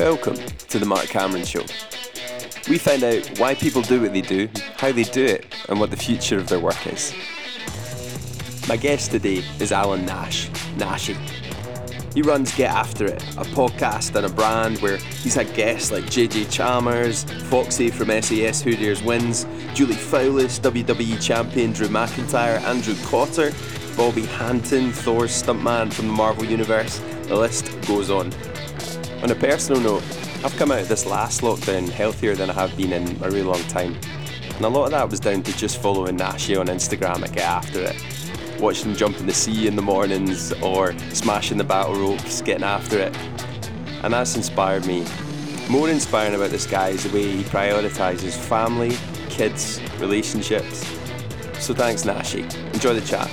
Welcome to the Mark Cameron Show. We find out why people do what they do, how they do it, and what the future of their work is. My guest today is Alan Nash, Nashy. He runs Get After It, a podcast and a brand where he's had guests like JJ Chalmers, Foxy from SAS Who Dares Wins, Julie Fowlis, WWE champion Drew McIntyre, Andrew Cotter, Bobby Hanton, Thor's stuntman from the Marvel Universe. The list goes on. On a personal note, I've come out of this last lockdown healthier than I have been in a really long time. And a lot of that was down to just following Nashy on Instagram and get after it. Watching him jump in the sea in the mornings or smashing the battle ropes, getting after it. And that's inspired me. More inspiring about this guy is the way he prioritises family, kids, relationships. So thanks, Nashy. Enjoy the chat.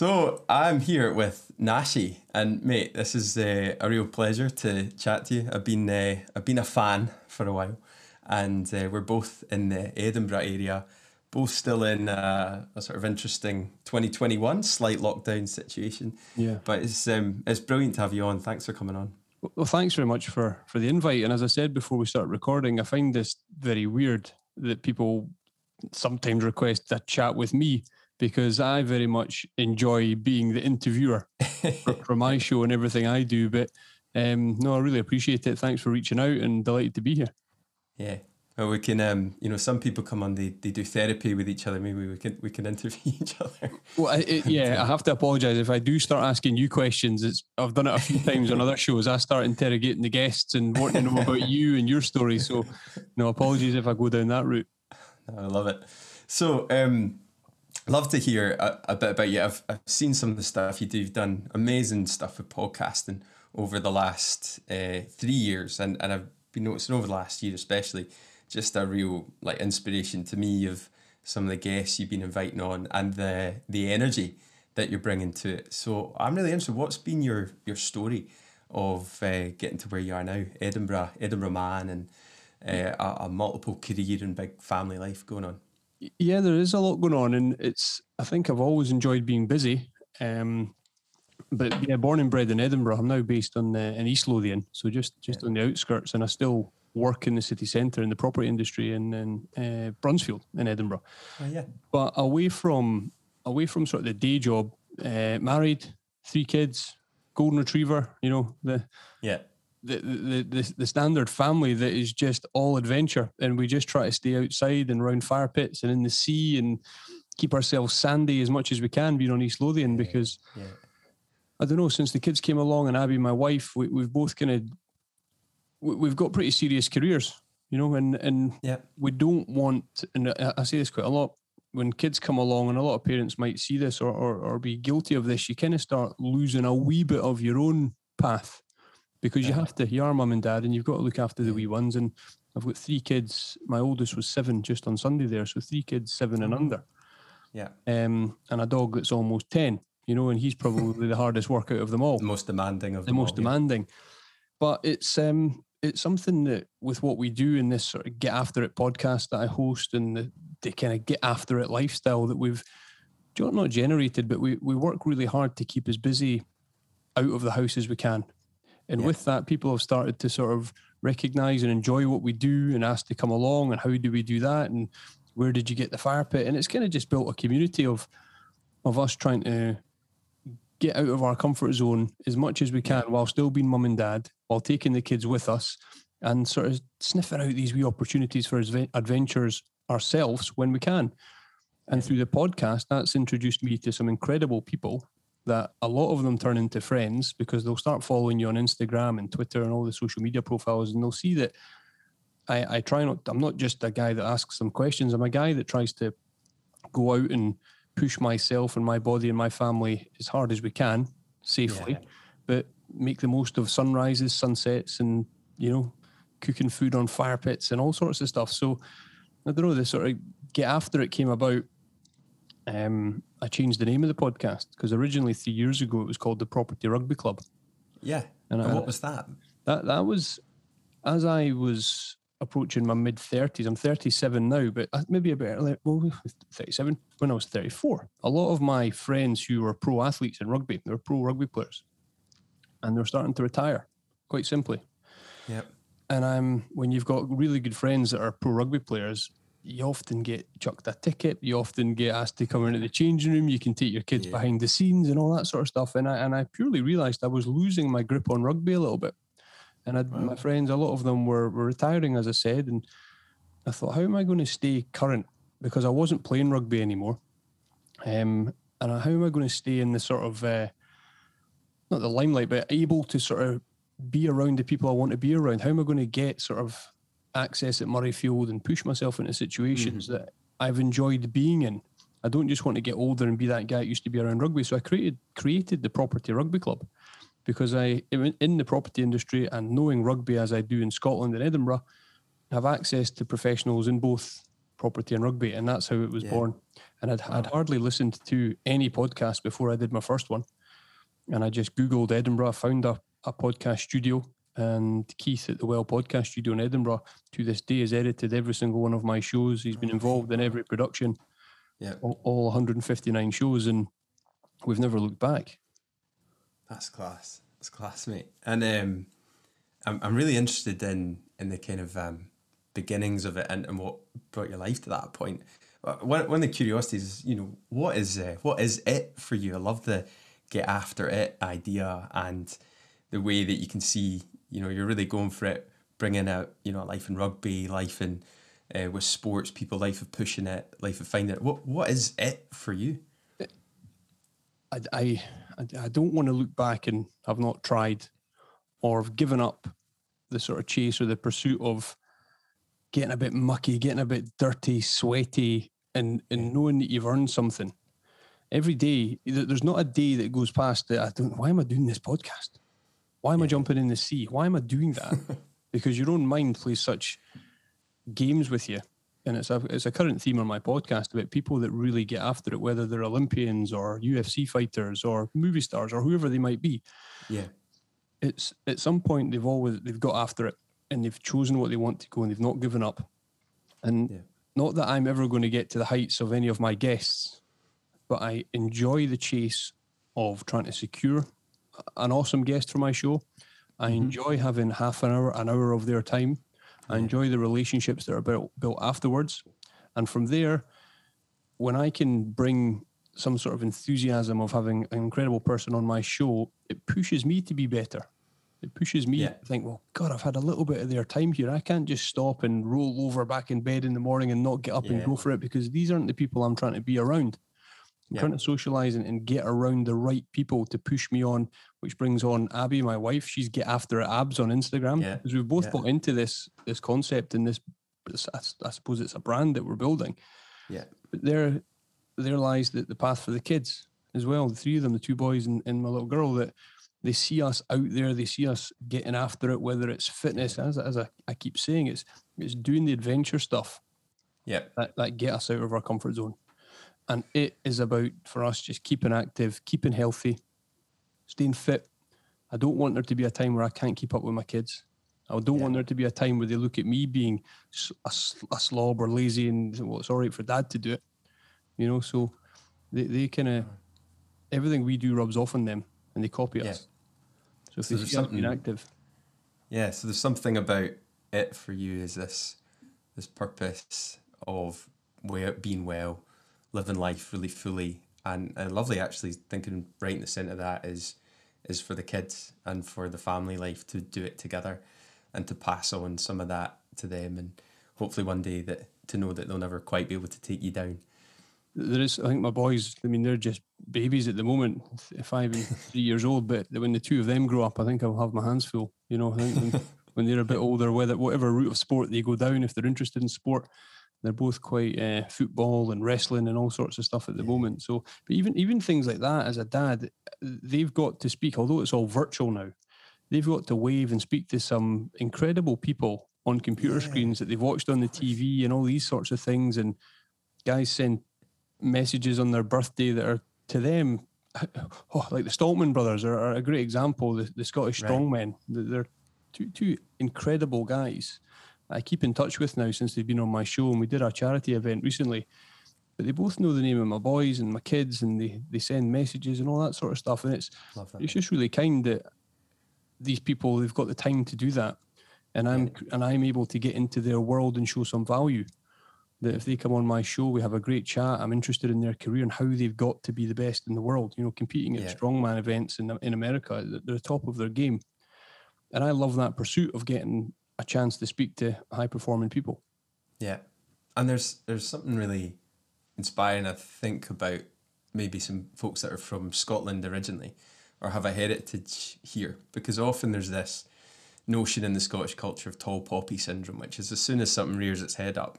So I'm here with Nashy, and mate, this is uh, a real pleasure to chat to you. I've been uh, I've been a fan for a while, and uh, we're both in the Edinburgh area, both still in uh, a sort of interesting 2021 slight lockdown situation. Yeah, but it's um, it's brilliant to have you on. Thanks for coming on. Well, thanks very much for for the invite. And as I said before we start recording, I find this very weird that people sometimes request a chat with me because I very much enjoy being the interviewer for, for, my show and everything I do. But um, no, I really appreciate it. Thanks for reaching out and delighted to be here. Yeah. Well, we can, um, you know, some people come on, they, they do therapy with each other. Maybe we can we can interview each other. Well, it, yeah, I have to apologise if I do start asking you questions. It's I've done it a few times on other shows. I start interrogating the guests and wanting to know about you and your story. So, no apologies if I go down that route. I love it. So, um, love to hear a, a, bit about you. I've, I've seen some of the stuff you do. You've done amazing stuff with podcasting over the last uh, three years, and, and I've been noticing over the last year, especially, just a real like inspiration to me of some of the guests you've been inviting on and the the energy that you're bringing to it. So I'm really interested. What's been your your story of uh, getting to where you are now, Edinburgh, Edinburgh man, and uh, a, a multiple career and big family life going on? Yeah, there is a lot going on, and it's. I think I've always enjoyed being busy. Um, but yeah, born and bred in Edinburgh. I'm now based on uh, in East Lothian, so just just yeah. on the outskirts, and I still work in the city centre in the property industry in, in uh, Bruntsfield in Edinburgh. Oh, yeah. But away from away from sort of the day job, uh, married, three kids, golden retriever. You know the yeah the, the, the, the standard family that is just all adventure and we just try to stay outside and round fire pits and in the sea and keep ourselves sandy as much as we can being on East Lothian because yeah. I don't know since the kids came along and Abby my wife we, we've both kind of we, have got pretty serious careers you know and and yeah. we don't want and I say this quite a lot when kids come along and a lot of parents might see this or, or, or be guilty of this you kind of start losing a wee bit of your own path because you have to. You are mum and dad, and you've got to look after the wee ones. And I've got three kids. My oldest was seven just on Sunday there, so three kids, seven and under. Yeah. Um, and a dog that's almost ten. You know, and he's probably the hardest work out of them all. The most demanding of them. the most all, demanding. Yeah. But it's um it's something that with what we do in this sort of get after it podcast that I host and the, the kind of get after it lifestyle that we've not generated, but we, we work really hard to keep as busy out of the house as we can and yeah. with that, people have started to sort of recognize and enjoy what we do and ask to come along and how do we do that and where did you get the fire pit? And it's kind of just built a community of of us trying to get out of our comfort zone as much as we can while still being mum and dad, while taking the kids with us and sort of sniffing out these wee opportunities for adventures ourselves when we can. And through the podcast, that's introduced me to some incredible people that a lot of them turn into friends because they'll start following you on Instagram and Twitter and all the social media profiles, and they'll see that I, I try not. I'm not just a guy that asks them questions. I'm a guy that tries to go out and push myself and my body and my family as hard as we can safely, yeah. but make the most of sunrises, sunsets, and you know, cooking food on fire pits and all sorts of stuff. So I don't know. This sort of get after it came about um, I changed the name of the podcast because originally three years ago it was called the Property Rugby Club. Yeah. And, and I, what was that? That that was as I was approaching my mid thirties. I'm 37 now, but maybe a bit earlier. Well, 37 when I was 34. A lot of my friends who were pro athletes in rugby, they were pro rugby players, and they were starting to retire. Quite simply, Yep. And I'm when you've got really good friends that are pro rugby players, you often get chucked a ticket. You often get asked to come into the changing room. You can take your kids Yeah. behind the scenes and all that sort of stuff. And I and I purely realised I was losing my grip on rugby a little bit. And I'd, my friends, a lot of them were, were retiring, as I said, and I thought, how am I going to stay current? Because I wasn't playing rugby anymore. Um, and how am I going to stay in the sort of uh, not the limelight, but able to sort of be around the people I want to be around? How am I going to get sort of access at Murrayfield and push myself into situations mm-hmm. that I've enjoyed being in? I don't just want to get older and be that guy that used to be around rugby. So I created created the Property Rugby Club because I in the property industry and knowing rugby as I do in Scotland and Edinburgh, have access to professionals in both property and rugby, and that's how it was Yeah. born. And I'd, I'd hardly listened to any podcast before I did my first one, and I just googled Edinburgh, found a, a podcast studio, and Keith at the Well Podcast Studio in Edinburgh to this day has edited every single one of my shows. He's been involved in every production, Yeah. all, all 159 shows, and we've never looked back. That's class. That's class, mate. And um, I'm I'm really interested in in the kind of um, beginnings of it and, and what brought your life to that point. Uh, One one of the curiosities is, you know, what is uh, what is it for you? I love the get after it idea and the way that you can see, you know, you're really going for it, bringing out, you know, life in rugby, life in uh, with sports people, life of pushing it, life of finding it. What what is it for you? I, I, I don't want to look back and have not tried or have given up the sort of chase or the pursuit of getting a bit mucky, getting a bit dirty, sweaty, and, and knowing that you've earned something. Every day, there's not a day that goes past that I don't, why am I doing this podcast? Why am I jumping in the sea? Why am I doing that? because your own mind plays such games with you. And it's a it's a current theme on my podcast about people that really get after it, whether they're Olympians or UFC fighters or movie stars or whoever they might be. Yeah. It's at some point they've always they've got after it and they've chosen what they want to go and they've not given up. And Yeah. not that I'm ever going to get to the heights of any of my guests, but I enjoy the chase of trying to secure an awesome guest for my show. I mm-hmm. enjoy having half an hour, an hour of their time. I enjoy the relationships that are built built afterwards, and from there, when I can bring some sort of enthusiasm of having an incredible person on my show, it pushes me to be better. It pushes me Yeah. to think, well, God, I've had a little bit of their time here. I can't just stop and roll over back in bed in the morning and not get up and go for it because these aren't the people I'm trying to be around. I'm Yeah. trying to socialize and, and get around the right people to push me on, which brings on Abby, my wife. She's get after it abs on Instagram Yeah. because we've both Yeah. bought into this this concept and this. I I suppose it's a brand that we're building. Yeah. But there, there lies the, the path for the kids as well. The three of them, the two boys and, and my little girl, that they see us out there. They see us getting after it, whether it's fitness, as, as I, I keep saying, it's it's doing the adventure stuff Yeah. that, that get us out of our comfort zone. And it is about for us just keeping active, keeping healthy, staying fit. I don't want there to be a time where I can't keep up with my kids. I don't Yeah. want there to be a time where they look at me being a, a slob or lazy and well, it's all right for dad to do it. You know, so they, they kind of, mm. everything we do rubs off on them and they copy Yeah. us. So if So they there's see us being something- active, Yeah, so there's something about it for you is this this purpose of where being well, living life really fully, and, and lovely actually thinking right in the centre of that is is for the kids and for the family life to do it together and to pass on some of that to them and hopefully one day that to know that they'll never quite be able to take you down. there is, I think my boys, I mean, they're just babies at the moment, five and three years old. But when the two of them grow up, I think I'll have my hands full. You know, I think when, when they're a bit older, whether whatever route of sport they go down, if they're interested in sport, they're both quite uh, football and wrestling and all sorts of stuff at the moment. So, but even even things like that, as a dad, they've got to speak. Although it's all virtual now, they've got to wave and speak to some incredible people on computer Yeah. screens that they've watched on the TV and all these sorts of things. And guys send messages on their birthday that are to them, oh, like the Stoltman brothers are, are a great example. The, the Scottish Right. strongmen, they're two, two incredible guys. I keep in touch with now since they've been on my show, and we did our charity event recently. But they both know the name of my boys and my kids, and they, they send messages and all that sort of stuff. And it's it's just really kind that these people they've got the time to do that. and I'm and I'm able to get into their world and show some value. That if they come on my show, we have a great chat. I'm interested in their career and how they've got to be the best in the world. You know, competing at Yeah. strongman events in in America, they're the top of their game, and I love that pursuit of getting a chance to speak to high performing people. Yeah, and there's there's something really inspiring. I think about maybe some folks that are from Scotland originally, or have a heritage here, because often there's this notion in the Scottish culture of tall poppy syndrome, which is as soon as something rears its head up,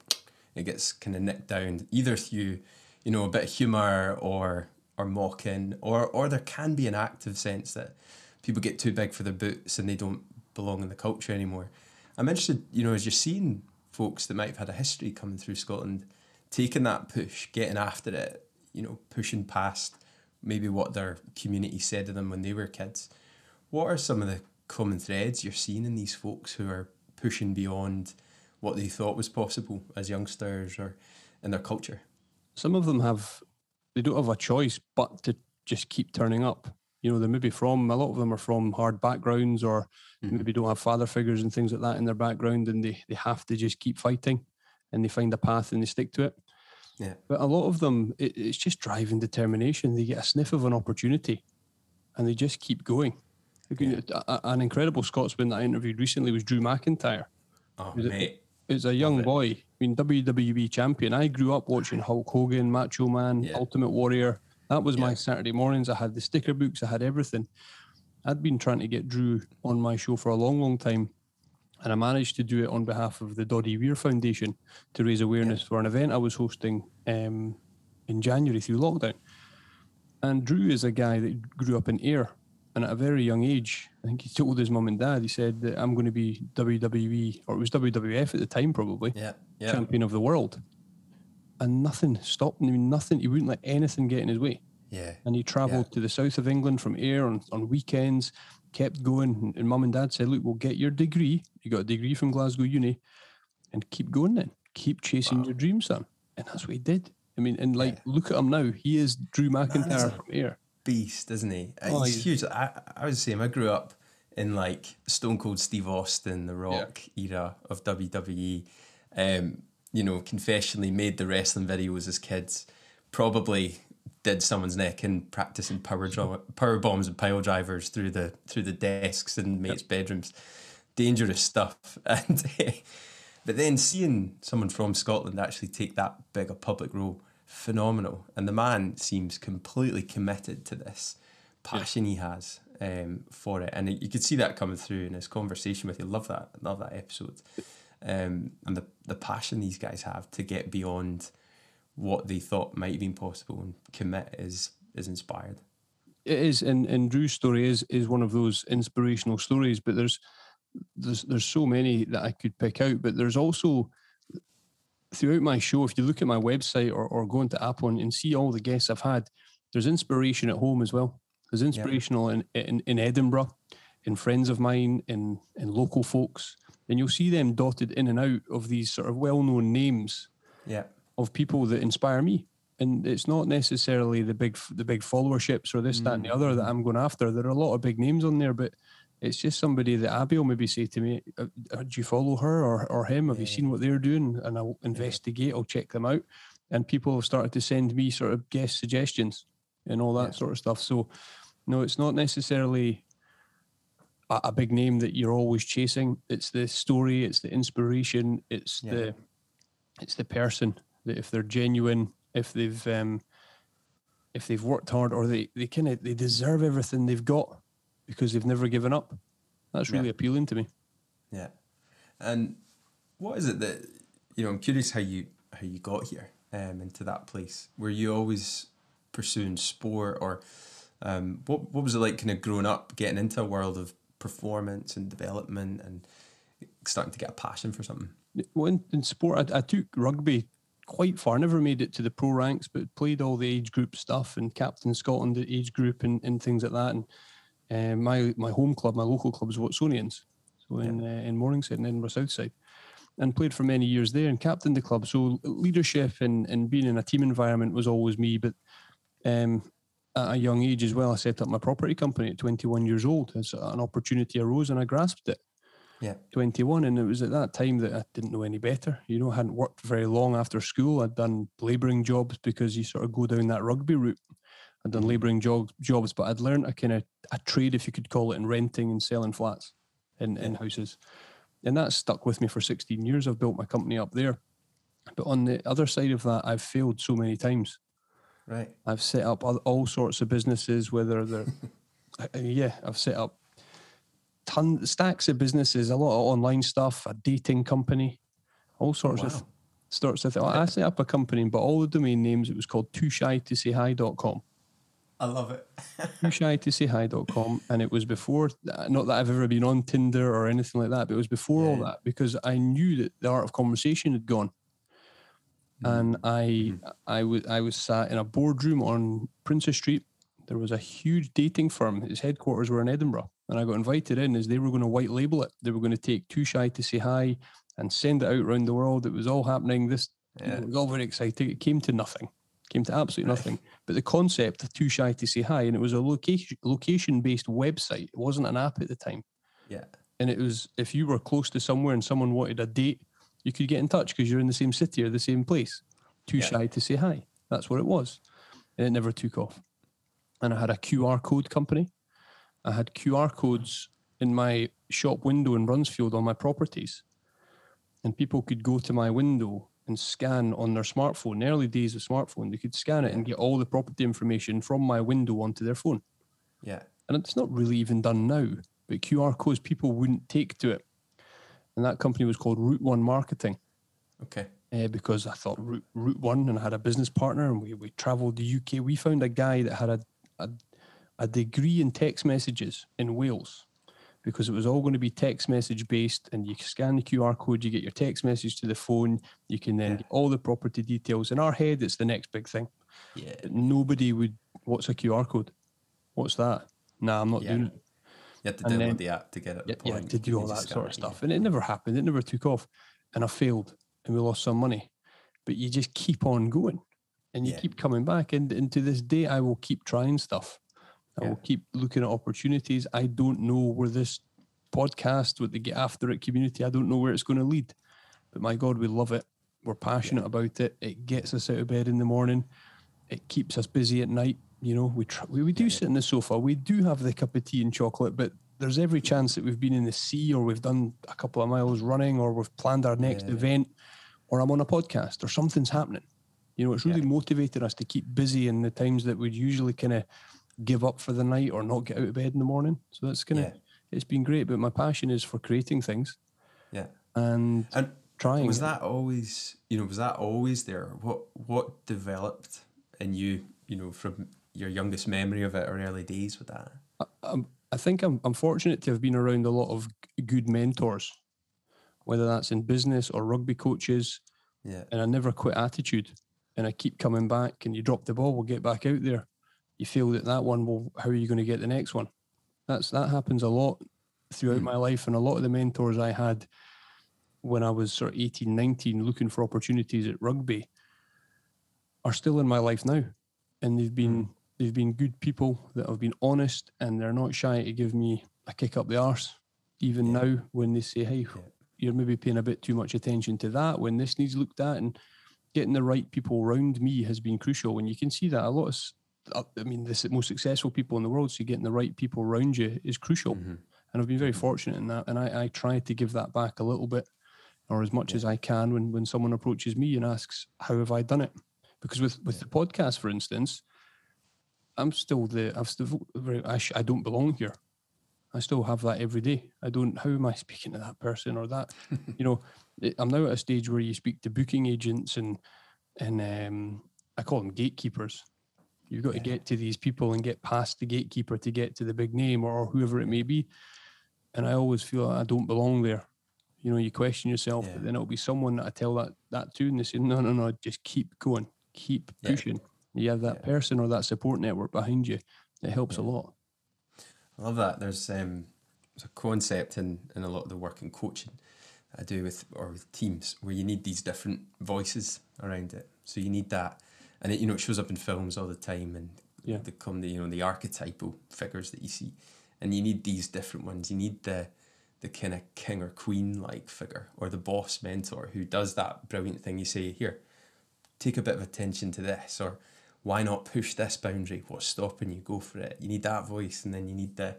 it gets kind of nicked down either through, you know, a bit of humour or or mocking, or or there can be an active sense that people get too big for their boots and they don't belong in the culture anymore. I'm interested, you know, as you're seeing folks that might have had a history coming through Scotland, taking that push, getting after it, you know, pushing past maybe what their community said to them when they were kids. What are some of the common threads you're seeing in these folks who are pushing beyond what they thought was possible as youngsters or in their culture? Some of them have they don't have a choice but to just keep turning up. You know, they may be from a lot of them are from hard backgrounds or Mhm. maybe don't have father figures and things like that in their background and they, they have to just keep fighting and they find a path and they stick to it. Yeah. But a lot of them, it, it's just drive and determination. They get a sniff of an opportunity and they just keep going. Yeah. a- a- An incredible Scotsman that I interviewed recently was Drew McIntyre. Oh, mate. As a young boy, I mean, WWE champion. I grew up watching Hulk Hogan, Macho Man, Yeah. Ultimate Warrior. That was my Saturday mornings. I had the sticker books, I had everything. I'd been trying to get Drew on my show for a long, long time. And I managed to do it on behalf of the Doddie Weir Foundation to raise awareness for an event I was hosting um, in January through lockdown. And Drew is a guy that grew up in Ayr. And at a very young age, I think he told his mum and dad, he said that I'm going to be WWE, or it was WWF at the time probably, Yeah, yeah. champion of the world. And nothing stopped him, nothing, he wouldn't let anything get in his way. Yeah. And he travelled to the south of England from Ayr on, on weekends, kept going. And, mum and dad said, Look, we'll get your degree. You got a degree from Glasgow Uni, and keep going then. Keep chasing Wow. your dream, son. And that's what he did. I mean, and like, Yeah. look at him now. He is Drew McIntyre from Ayr. beast, isn't he? Uh, Oh, he's he's- huge. I, I was the same. I grew up in like Stone Cold Steve Austin, The Rock era of WWE. Um, you know, confessionally made the wrestling videos as kids. Probably did someone's neck in practicing power dro- power bombs and pile drivers through the through the desks in mates' bedrooms. Dangerous stuff. And eh, but then seeing someone from Scotland actually take that big a public role, phenomenal. And the man seems completely committed to this passion he has um, for it, and you could see that coming through in his conversation with you. Love that, love that episode, um, and the the passion these guys have to get beyond what they thought might have been possible and commit is is inspired. It is, and, and Drew's story is is one of those inspirational stories. But there's there's there's so many that I could pick out. But there's also throughout my show, if you look at my website or, or go into Apple and, and see all the guests I've had, there's inspiration at home as well. There's inspirational in, in in Edinburgh, in friends of mine, in in local folks, and you'll see them dotted in and out of these sort of well-known names Yeah, of people that inspire me. And it's not necessarily the big the big followerships or this, that, and the other that I'm going after. There are a lot of big names on there, but it's just somebody that Abby will maybe say to me, uh, uh, "Do you follow her or, or him? Have you seen what they're doing?" And I'll investigate. I'll check them out. And people have started to send me sort of guest suggestions and all that Yeah. sort of stuff. So, no, it's not necessarily a, big name that you're always chasing. It's the story. It's the inspiration. It's Yeah. the it's the person that if they're genuine, if they've um, if they've worked hard, or they they kind of they deserve everything they've got because they've never given up. That's Yeah. really appealing to me. yeah. And what is it that you know? I'm curious how you how you got here um, into that place. Were you always pursuing sport, or um, what what was it like, kind of growing up, getting into a world of performance and development, and starting to get a passion for something? Well, in, in sport, I, I took rugby quite far. Never made it to the pro ranks, but played all the age group stuff and captain Scotland age group and, and things like that. And uh, my my home club, my local club, is Watsonians, so in uh, in Morningside and Edinburgh Southside, and played for many years there and captained the club. So leadership and and being in a team environment was always me. But um, at a young age as well, I set up my property company at 21 years old as an opportunity arose and I grasped it. Yeah. 21. And it was at that time that I didn't know any better. You know, I hadn't worked very long after school. I'd done labouring jobs because you sort of go down that rugby route. I'd done mm-hmm. labouring jobs, jobs, but I'd learned a kind of a trade, if you could call it, in renting and selling flats in, in houses. And that stuck with me for 16 years. I've built my company up there. But on the other side of that, I've failed so many times. Right. I've set up all- sorts of businesses, whether they're, uh, yeah, I've set up ton stacks of businesses, a lot of online stuff, a dating company, all sorts of wow. sorts of things. I set up a company, but all the domain names, it was called too shy to say hi.com. I love it. Too shy to say hi.com. And it was before, not that I've ever been on Tinder or anything like that, but it was before all that because I knew that the art of conversation had gone. Mm-hmm. And I, mm-hmm. I was, I was sat in a boardroom on Princes Street. There was a huge dating firm. Its headquarters were in Edinburgh, and I got invited in as they were going to white label it. They were going to take "Too Shy to Say Hi" and send it out around the world. It was all happening. This Yeah. it was all very exciting. It came to nothing. Came to absolutely nothing. But the concept of "Too Shy to Say Hi" and it was a location location based website. It wasn't an app at the time Yeah. and it was if you were close to somewhere and someone wanted a date, you could get in touch because you're in the same city or the same place. Too Yeah. shy to say hi. That's what it was, and it never took off. And I had a QR code company. I had QR codes in my shop window in Bruntsfield on my properties, and people could go to my window and scan on their smartphone. The early days of smartphone, they could scan it and get all the property information from my window onto their phone Yeah. and it's not really even done now, but QR codes people wouldn't take to it. And that company was called Route One Marketing Okay. uh, because I thought Route, Route One and I had a business partner and we, we traveled the UK. We found a guy that had a, a, a degree in text messages in Wales because it was all going to be text message based and you scan the QR code, you get your text message to the phone, you can then Yeah. get all the property details. In our head, it's the next big thing. Yeah. But nobody would, what's a QR code? What's that? Nah, I'm not Yeah. doing it. You had to And download then- the app to get it. yeah, yeah, to do all that sort of yeah. stuff. And it never happened. It never took off. And I failed and we lost some money. But you just keep on going and you Yeah. keep coming back. And, and to this day, I will keep trying stuff. I Yeah. will keep looking at opportunities. I don't know where this podcast with the Get After It community, I don't know where it's going to lead. But my God, we love it. We're passionate about it. It gets us out of bed in the morning. It keeps us busy at night. You know, we try, we, we do sit in the sofa. We do have the cup of tea and chocolate, but there's every chance that we've been in the sea or we've done a couple of miles running or we've planned our next Yeah. event or I'm on a podcast or something's happening. You know, it's really motivated us to keep busy in the times that we'd usually kind of give up for the night or not get out of bed in the morning. So that's kind of, Yeah. it's been great. But my passion is for creating things Yeah. and And trying. was that always, you know, was that always there? What what developed in you, you know, from your youngest memory of it or early days with that? I'm, I think I'm, I'm fortunate to have been around a lot of good mentors, whether that's in business or rugby coaches, Yeah. and I never quit attitude. And I keep coming back, and you drop the ball, we'll get back out there. You feel that that one, well, how are you going to get the next one? That's that happens a lot throughout hmm. my life, and a lot of the mentors I had when I was sort of 18, 19, looking for opportunities at rugby, are still in my life now, and they've been hmm. They've been good people that have been honest, and they're not shy to give me a kick up the arse, even now when they say, "Hey, you're maybe paying a bit too much attention to that when this needs looked at," and getting the right people around me has been crucial. And you can see that a lot of, uh, I mean, the most successful people in the world, so getting the right people around you is crucial. And I've been very fortunate in that. And I, I try to give that back a little bit or as much as I can when, when someone approaches me and asks, How have I done it? Because with, with the podcast, for instance, I'm still the, I've still, I, sh- I don't belong here. I still have that every day. I don't, how am I speaking to that person or that? you know, I'm now at a stage where you speak to booking agents and, and um, I call them gatekeepers. You've got to get to these people and get past the gatekeeper to get to the big name or whoever it may be. And I always feel I don't belong there. You know, you question yourself, Yeah. but then it'll be someone that I tell that that to, and they say, "No, no, no, just keep going, keep Yeah. pushing." You have that person or that support network behind you. It helps a lot. I love that. There's um, there's a concept in, in a lot of the work in coaching I do with or with teams where you need these different voices around it. So you need that, and it you know it shows up in films all the time, and Yeah. they come the you know the archetypal figures that you see, and you need these different ones. You need the the kind of king or queen like figure or the boss mentor who does that brilliant thing you say here take a bit of attention to this or why not push this boundary? What's stopping you? Go for it. You need that voice and then you need the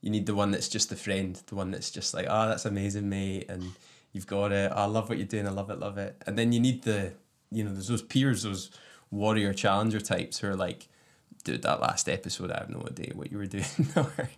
you need the one that's just a friend the one that's just like oh that's amazing mate and you've got it. Oh, i love what you're doing. I love it love it. And then you need the you know there's those peers those warrior challenger types who are like dude, that last episode, I have no idea what you were doing.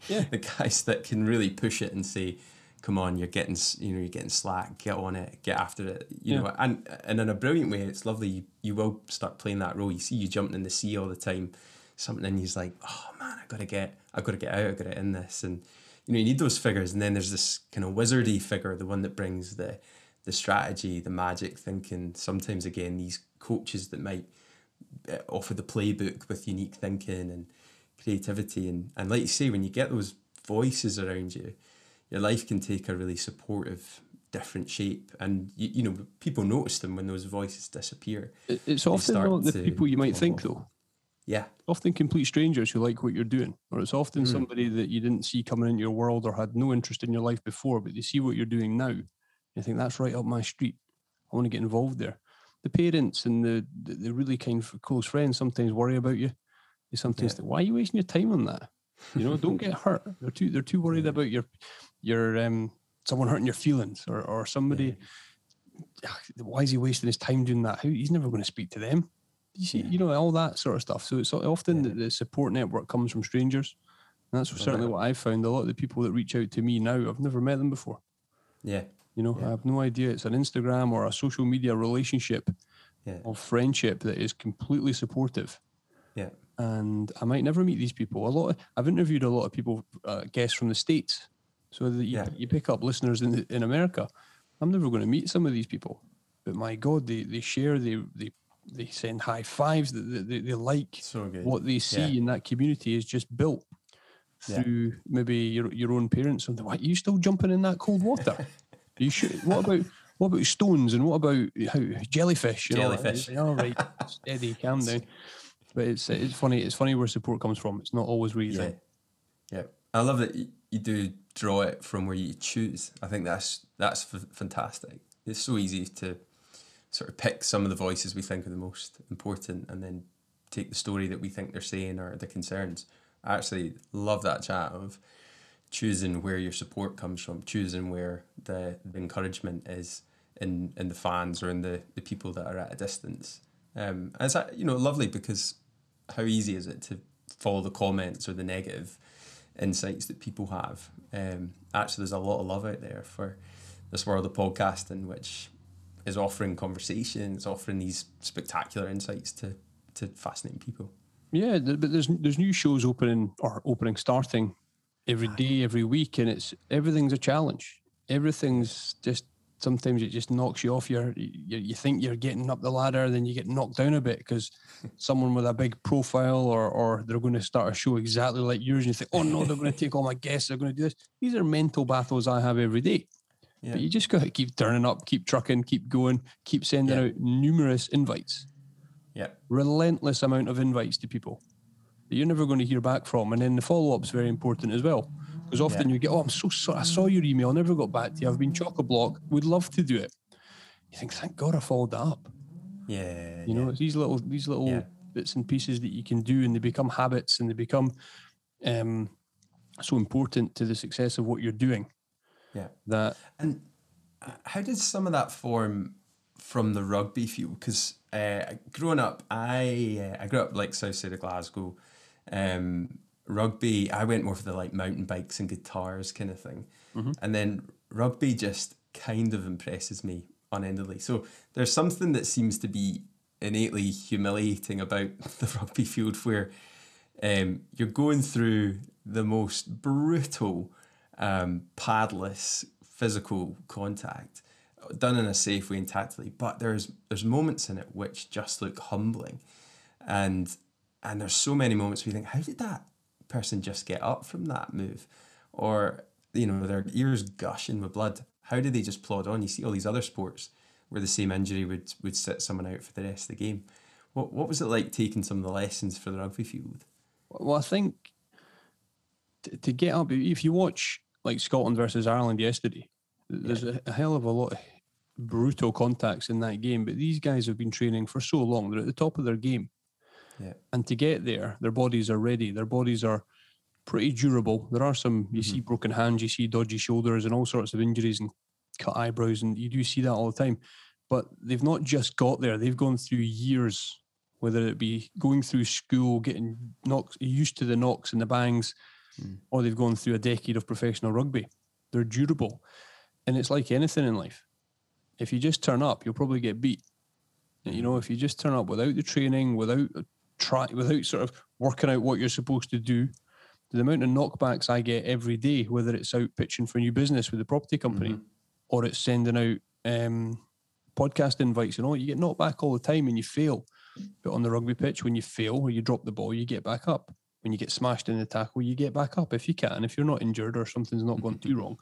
yeah. The guys that can really push it and say, come on, you're getting, you know, you're getting slack, get on it, get after it, you yeah. know, and, and in a brilliant way, it's lovely. You, you will start playing that role. You see you jumping in the sea all the time, something and he's like, oh man, I gotta get, I gotta get out, I gotta get in this. And, you know, you need those figures. And then there's this kind of wizardy figure, the one that brings the, the strategy, the magic thinking. Sometimes again, these coaches that might, uh, offer the playbook with unique thinking and creativity. And, and like you say, when you get those voices around you, your life can take a really supportive, different shape. And, you, you know, people notice them when those voices disappear. It's often not the people you might think, though. Yeah. Often complete strangers who like what you're doing, or it's often mm. somebody that you didn't see coming into your world or had no interest in your life before, but they see what you're doing now. You think that's right up my street. I want to get involved there the parents and the, the, the really kind of close friends sometimes worry about you. They sometimes yeah. think, why are you wasting your time on that? You know, don't get hurt. They're too they're too worried about your your um someone hurting your feelings or or somebody. Yeah. Why is he wasting his time doing that? How, he's never going to speak to them. You see, yeah. you know, all that sort of stuff. So it's often the, the support network comes from strangers. And that's certainly what I've found. A lot of the people that reach out to me now, I've never met them before. Yeah. You know, yeah. I have no idea. It's an Instagram or a social media relationship yeah. of friendship that is completely supportive. Yeah. And I might never meet these people. A lot. Of, I've interviewed a lot of people, uh, guests from the states, so that you, yeah. you pick up listeners in in America. I'm never going to meet some of these people, but my God, they they share, they they they send high fives. They they, they like so what they see yeah. in that community is just built through yeah. maybe your your own parents. And why are you still jumping in that cold water? You should. What about what about stones and what about how, jellyfish? You jellyfish. Know? All right, steady, calm down. But it's it's funny. It's funny where support comes from. It's not always where you yeah. think. Yeah, I love that you do draw it from where you choose. I think that's that's f- fantastic. It's so easy to sort of pick some of the voices we think are the most important, and then take the story that we think they're saying or the concerns. I actually love that chat of choosing where your support comes from, choosing where the, the encouragement is in in the fans or in the, the people that are at a distance. Um, and it's you know lovely because how easy is it to follow the comments or the negative insights that people have? Um, actually, there's a lot of love out there for this world of podcasting, which is offering conversations, offering these spectacular insights to to fascinating people. Yeah, but there's there's new shows opening or opening starting every day, every week, and it's everything's a challenge. Everything's just sometimes it just knocks you off your. You, you think you're getting up the ladder, then you get knocked down a bit because someone with a big profile or or they're going to start a show exactly like yours, and you think, oh no, they're going to take all my guests, they're going to do this. These are mental battles I have every day. Yeah. But you just got to keep turning up, keep trucking, keep going, keep sending yeah. out numerous invites. Yeah. Relentless amount of invites to people that you're never going to hear back from. And then the follow up is very important as well. Because often yeah. you get, oh, I'm so sorry, I saw your email, I never got back to you. I've been chock a block, would love to do it. You think, thank God I followed that up. Yeah. You know, it's these little these little yeah. bits and pieces that you can do and they become habits and they become um so important to the success of what you're doing. Yeah. That and uh, how did some of that form from the rugby field? Because uh, growing up, I uh, I grew up like south side of Glasgow, um, rugby, I went more for the like mountain bikes and guitars kind of thing. Mm-hmm. And then rugby just kind of impresses me unendingly. So there's something that seems to be innately humiliating about the rugby field where um, you're going through the most brutal, um, padless physical contact done in a safe way and tactfully but there's there's moments in it which just look humbling and and there's so many moments where you think, how did that person just get up from that move? Or, you know, their ears gushing with blood. How do they just plod on? You see all these other sports where the same injury would, would sit someone out for the rest of the game. What, what was it like taking some of the lessons for the rugby field? Well, I think to, to get up, if you watch like Scotland versus Ireland yesterday. There's a, a hell of a lot of brutal contacts in that game, but these guys have been training for so long. They're at the top of their game. Yeah. And to get there, their bodies are ready. Their bodies are pretty durable. There are some, you see mm-hmm. broken hands, you see dodgy shoulders, and all sorts of injuries and cut eyebrows, and you do see that all the time. But they've not just got there, they've gone through years, whether it be going through school, getting knocks, used to the knocks and the bangs, mm. or they've gone through a decade of professional rugby. They're durable. And it's like anything in life. If you just turn up, you'll probably get beat. You know, mm. if you just turn up without the training, without try, without sort of working out what you're supposed to do, the amount of knockbacks I get every day, whether it's out pitching for new business with the property company or it's sending out um, podcast invites and all, you get knocked back all the time and you fail. But on the rugby pitch, when you fail or you drop the ball, you get back up. When you get smashed in the tackle, you get back up if you can, if you're not injured or something's not gone too wrong.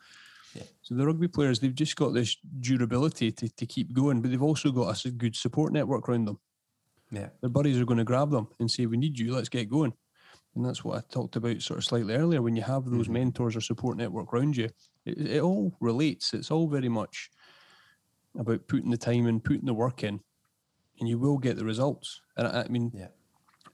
So the rugby players, they've just got this durability to, to keep going, but they've also got a good support network around them. Yeah. Their buddies are going to grab them and say, "We need you. Let's get going." And that's what I talked about sort of slightly earlier. When you have those mm-hmm. mentors or support network around you, it, it all relates. It's all very much about putting the time in, putting the work in, and you will get the results. And I, I mean, Yeah.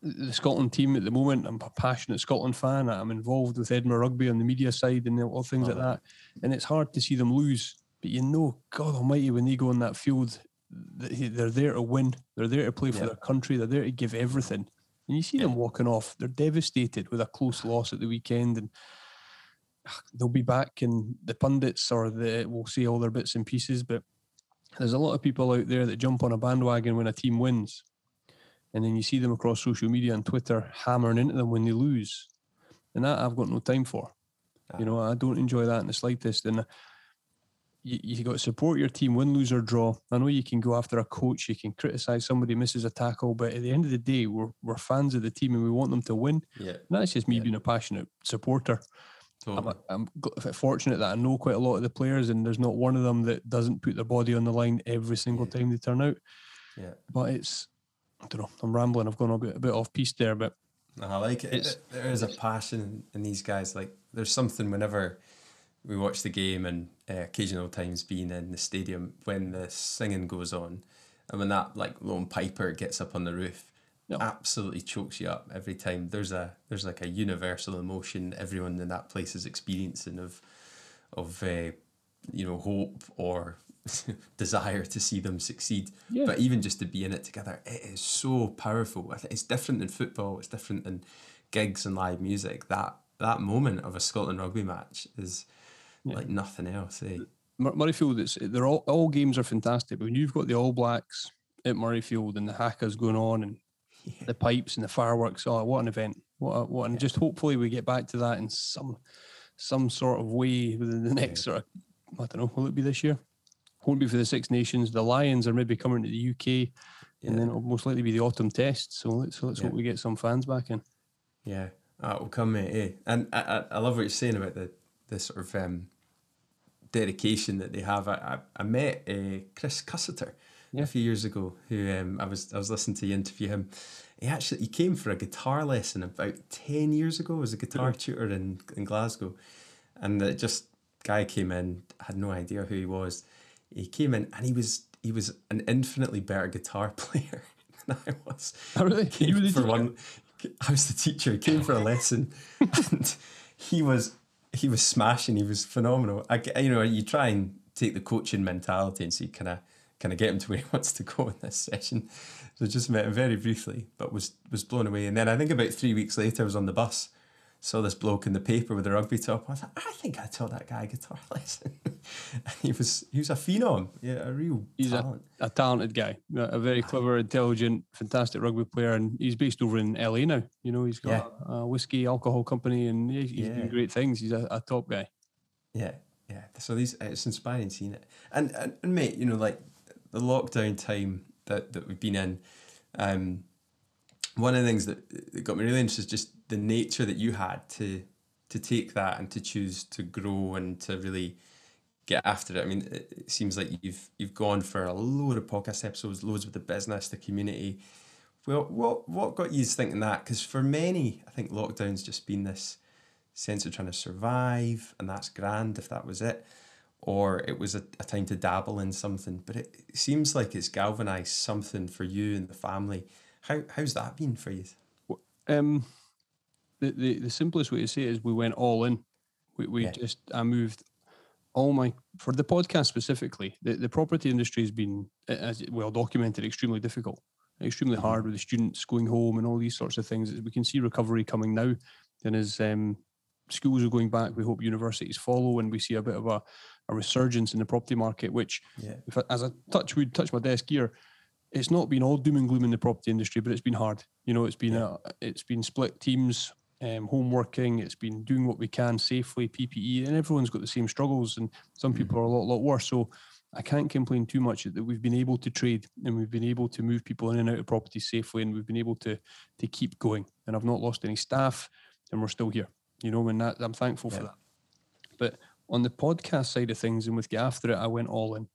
the Scotland team at the moment, I'm a passionate Scotland fan. I'm involved with Edinburgh Rugby on the media side and all things like that. And it's hard to see them lose. But you know, God Almighty, when they go on that field, they're there to win. They're there to play for Yeah. their country. They're there to give everything. And you see them walking off. They're devastated with a close loss at the weekend, and ah, they'll be back. And the pundits or the will see all their bits and pieces. But there's a lot of people out there that jump on a bandwagon when a team wins, and then you see them across social media and Twitter hammering into them when they lose, and that I've got no time for. You know, I don't enjoy that in the slightest. And uh, you, you got to support your team, win, lose, or draw. I know you can go after a coach, you can criticize somebody misses a tackle, but at the end of the day, we're, we're fans of the team and we want them to win. Yeah. And that's just me being a passionate supporter. I'm, Totally. a, I'm fortunate that I know quite a lot of the players, and there's not one of them that doesn't put their body on the line every single time they turn out. Yeah. But it's, I don't know, I'm rambling. I've gone a bit, a bit off piece there, but No, I like it. There- is a passion in these guys. Like there's something whenever we watch the game and uh, occasional times being in the stadium when the singing goes on, and when that like lone piper gets up on the roof, absolutely chokes you up every time. There's a there's like a universal emotion everyone in that place is experiencing of of uh, you know hope or desire to see them succeed. Yeah. But even just to be in it together, it is so powerful. I think it's different than football. It's different than gigs and live music. That that moment of a Scotland rugby match is like nothing else. Eh? Mur- Murrayfield, it's they're all all games are fantastic, but when you've got the All Blacks at Murrayfield and the hakas going on and the pipes and the fireworks, oh, what an event! What a, what and just hopefully we get back to that in some some sort of way within the next sort of I don't know, will it be this year? Won't be for the Six Nations. The Lions are maybe coming to the UK, and then it'll most likely be the autumn test. So let's let's hope we get some fans back in. Yeah, that will come, mate. Eh? And I, I, I love what you're saying about the the sort of um, dedication that they have. I I, I met uh, Chris Cusiter Yeah. a few years ago. Who um, I was I was listening to you interview him. He actually he came for a guitar lesson about ten years ago. as a guitar tutor in in Glasgow, and it just guy came in had no idea who he was. He came in and he was he was an infinitely better guitar player than I was. Oh, really? Came You were the for teacher? one. I was the teacher. He came for a lesson, and he was he was smashing. He was phenomenal. I you know you try and take the coaching mentality and see kind of kind of get him to where he wants to go in this session. So just met him very briefly, but was was blown away. And then I think about three weeks later, I was on the bus, saw this bloke in the paper with a rugby top. I was like, I think I taught that guy a guitar lesson. and he was he was a phenom, yeah, a real He's a, talent. a talented guy, a a very clever, intelligent, fantastic rugby player, and he's based over in LA now. You know, he's got a, a whiskey alcohol company, and he's, he's Yeah. doing great things. He's a, a top guy. Yeah, yeah. So these it's inspiring seeing it. And, and and mate, you know, like the lockdown time that, that we've been in, um, one of the things that, got me really interested is just the nature that you had to to take that and to choose to grow and to really get after it. I mean, it, it seems like you've you've gone for a load of podcast episodes, loads with the business, the community. Well, what what got you thinking that? Because for many, I think lockdown's just been this sense of trying to survive, and that's grand if that was it, or it was a, a time to dabble in something. But it, it seems like it's galvanized something for you and the family. How how's that been for you? Um, the, the the simplest way to say it is we went all in. We we Yeah. just I moved all my for the podcast specifically. The the property industry has been as well documented extremely difficult, extremely hard with the students going home and all these sorts of things. We can see recovery coming now, and as um, schools are going back, we hope universities follow, and we see a bit of a, a resurgence in the property market. Which, Yeah. if as I touch would touch my desk here, it's not been all doom and gloom in the property industry, but it's been hard. You know, it's been Yeah. a, it's been split teams, um, home working. It's been doing what we can safely, PPE, and everyone's got the same struggles, and some people are a lot, lot worse. So I can't complain too much that we've been able to trade and we've been able to move people in and out of property safely, and we've been able to to keep going. And I've not lost any staff, and we're still here. You know, and that I'm thankful for that. But on the podcast side of things, and with Get After It, I went all in.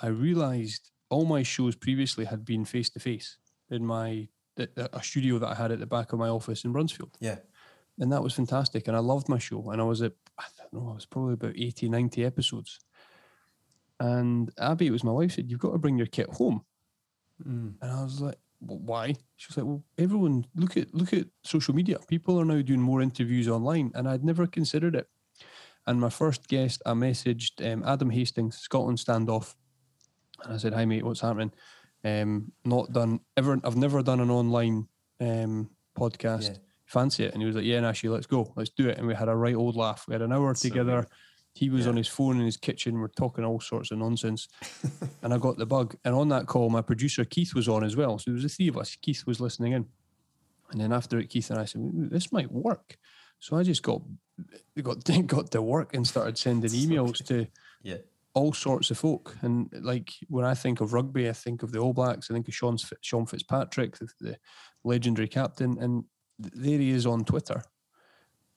I realized all my shows previously had been face to face in my a studio that I had at the back of my office in Bruntsfield. Yeah. And that was fantastic. And I loved my show. And I was at, I don't know, I was probably about 80, 90 episodes. And Abby, it was my wife, said, You've got to bring your kit home. Mm. And I was like, well, why? She was like, well, everyone look at look at social media. People are now doing more interviews online, and I'd never considered it. And my first guest, I messaged um, Adam Hastings, Scotland standoff, and I said, "Hi mate, what's happening? Um, not done ever. I've never done an online um, podcast. Yeah. Fancy it?" And he was like, "Yeah, Nashy, let's go, let's do it." And we had a right old laugh. We had an hour So together. He was Yeah. on his phone in his kitchen. We're talking all sorts of nonsense and I got the bug. And on that call, my producer Keith was on as well. So there was the three of us. Keith was listening in, and then after it, Keith and I said, "This might work." So I just got got got to work and started sending emails to Yeah. All sorts of folk. And like when I think of rugby, I think of the All Blacks. I think of Sean Sean Fitzpatrick, the, the legendary captain, and there he is on Twitter.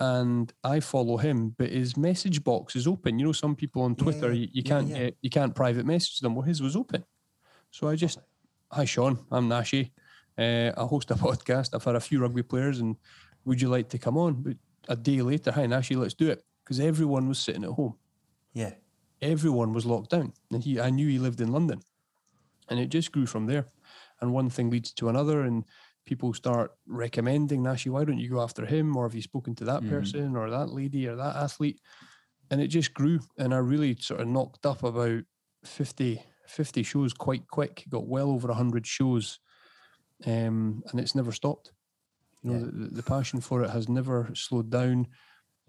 And I follow him, but his message box is open. You know, some people on Twitter Yeah, you, you yeah, can't yeah. get you can't private message them. Well, his was open, so I just hi Sean, I'm Nashy. Uh, I host a podcast. I've had a few rugby players, and would you like to come on? But a day later, hi Nashy, let's do it because everyone was sitting at home Yeah. Everyone was locked down. And he i knew he lived in london. And it just grew from there. And one thing leads to another and people start recommending nashy why don't you go after him? Or have you spoken to that Mhm. person or that lady or that athlete? And it just grew. And i really sort of knocked up about 50 50 shows quite quick. Got well over 100 shows. Um, and it's never stopped. You know Yeah. the- the passion for it has never slowed down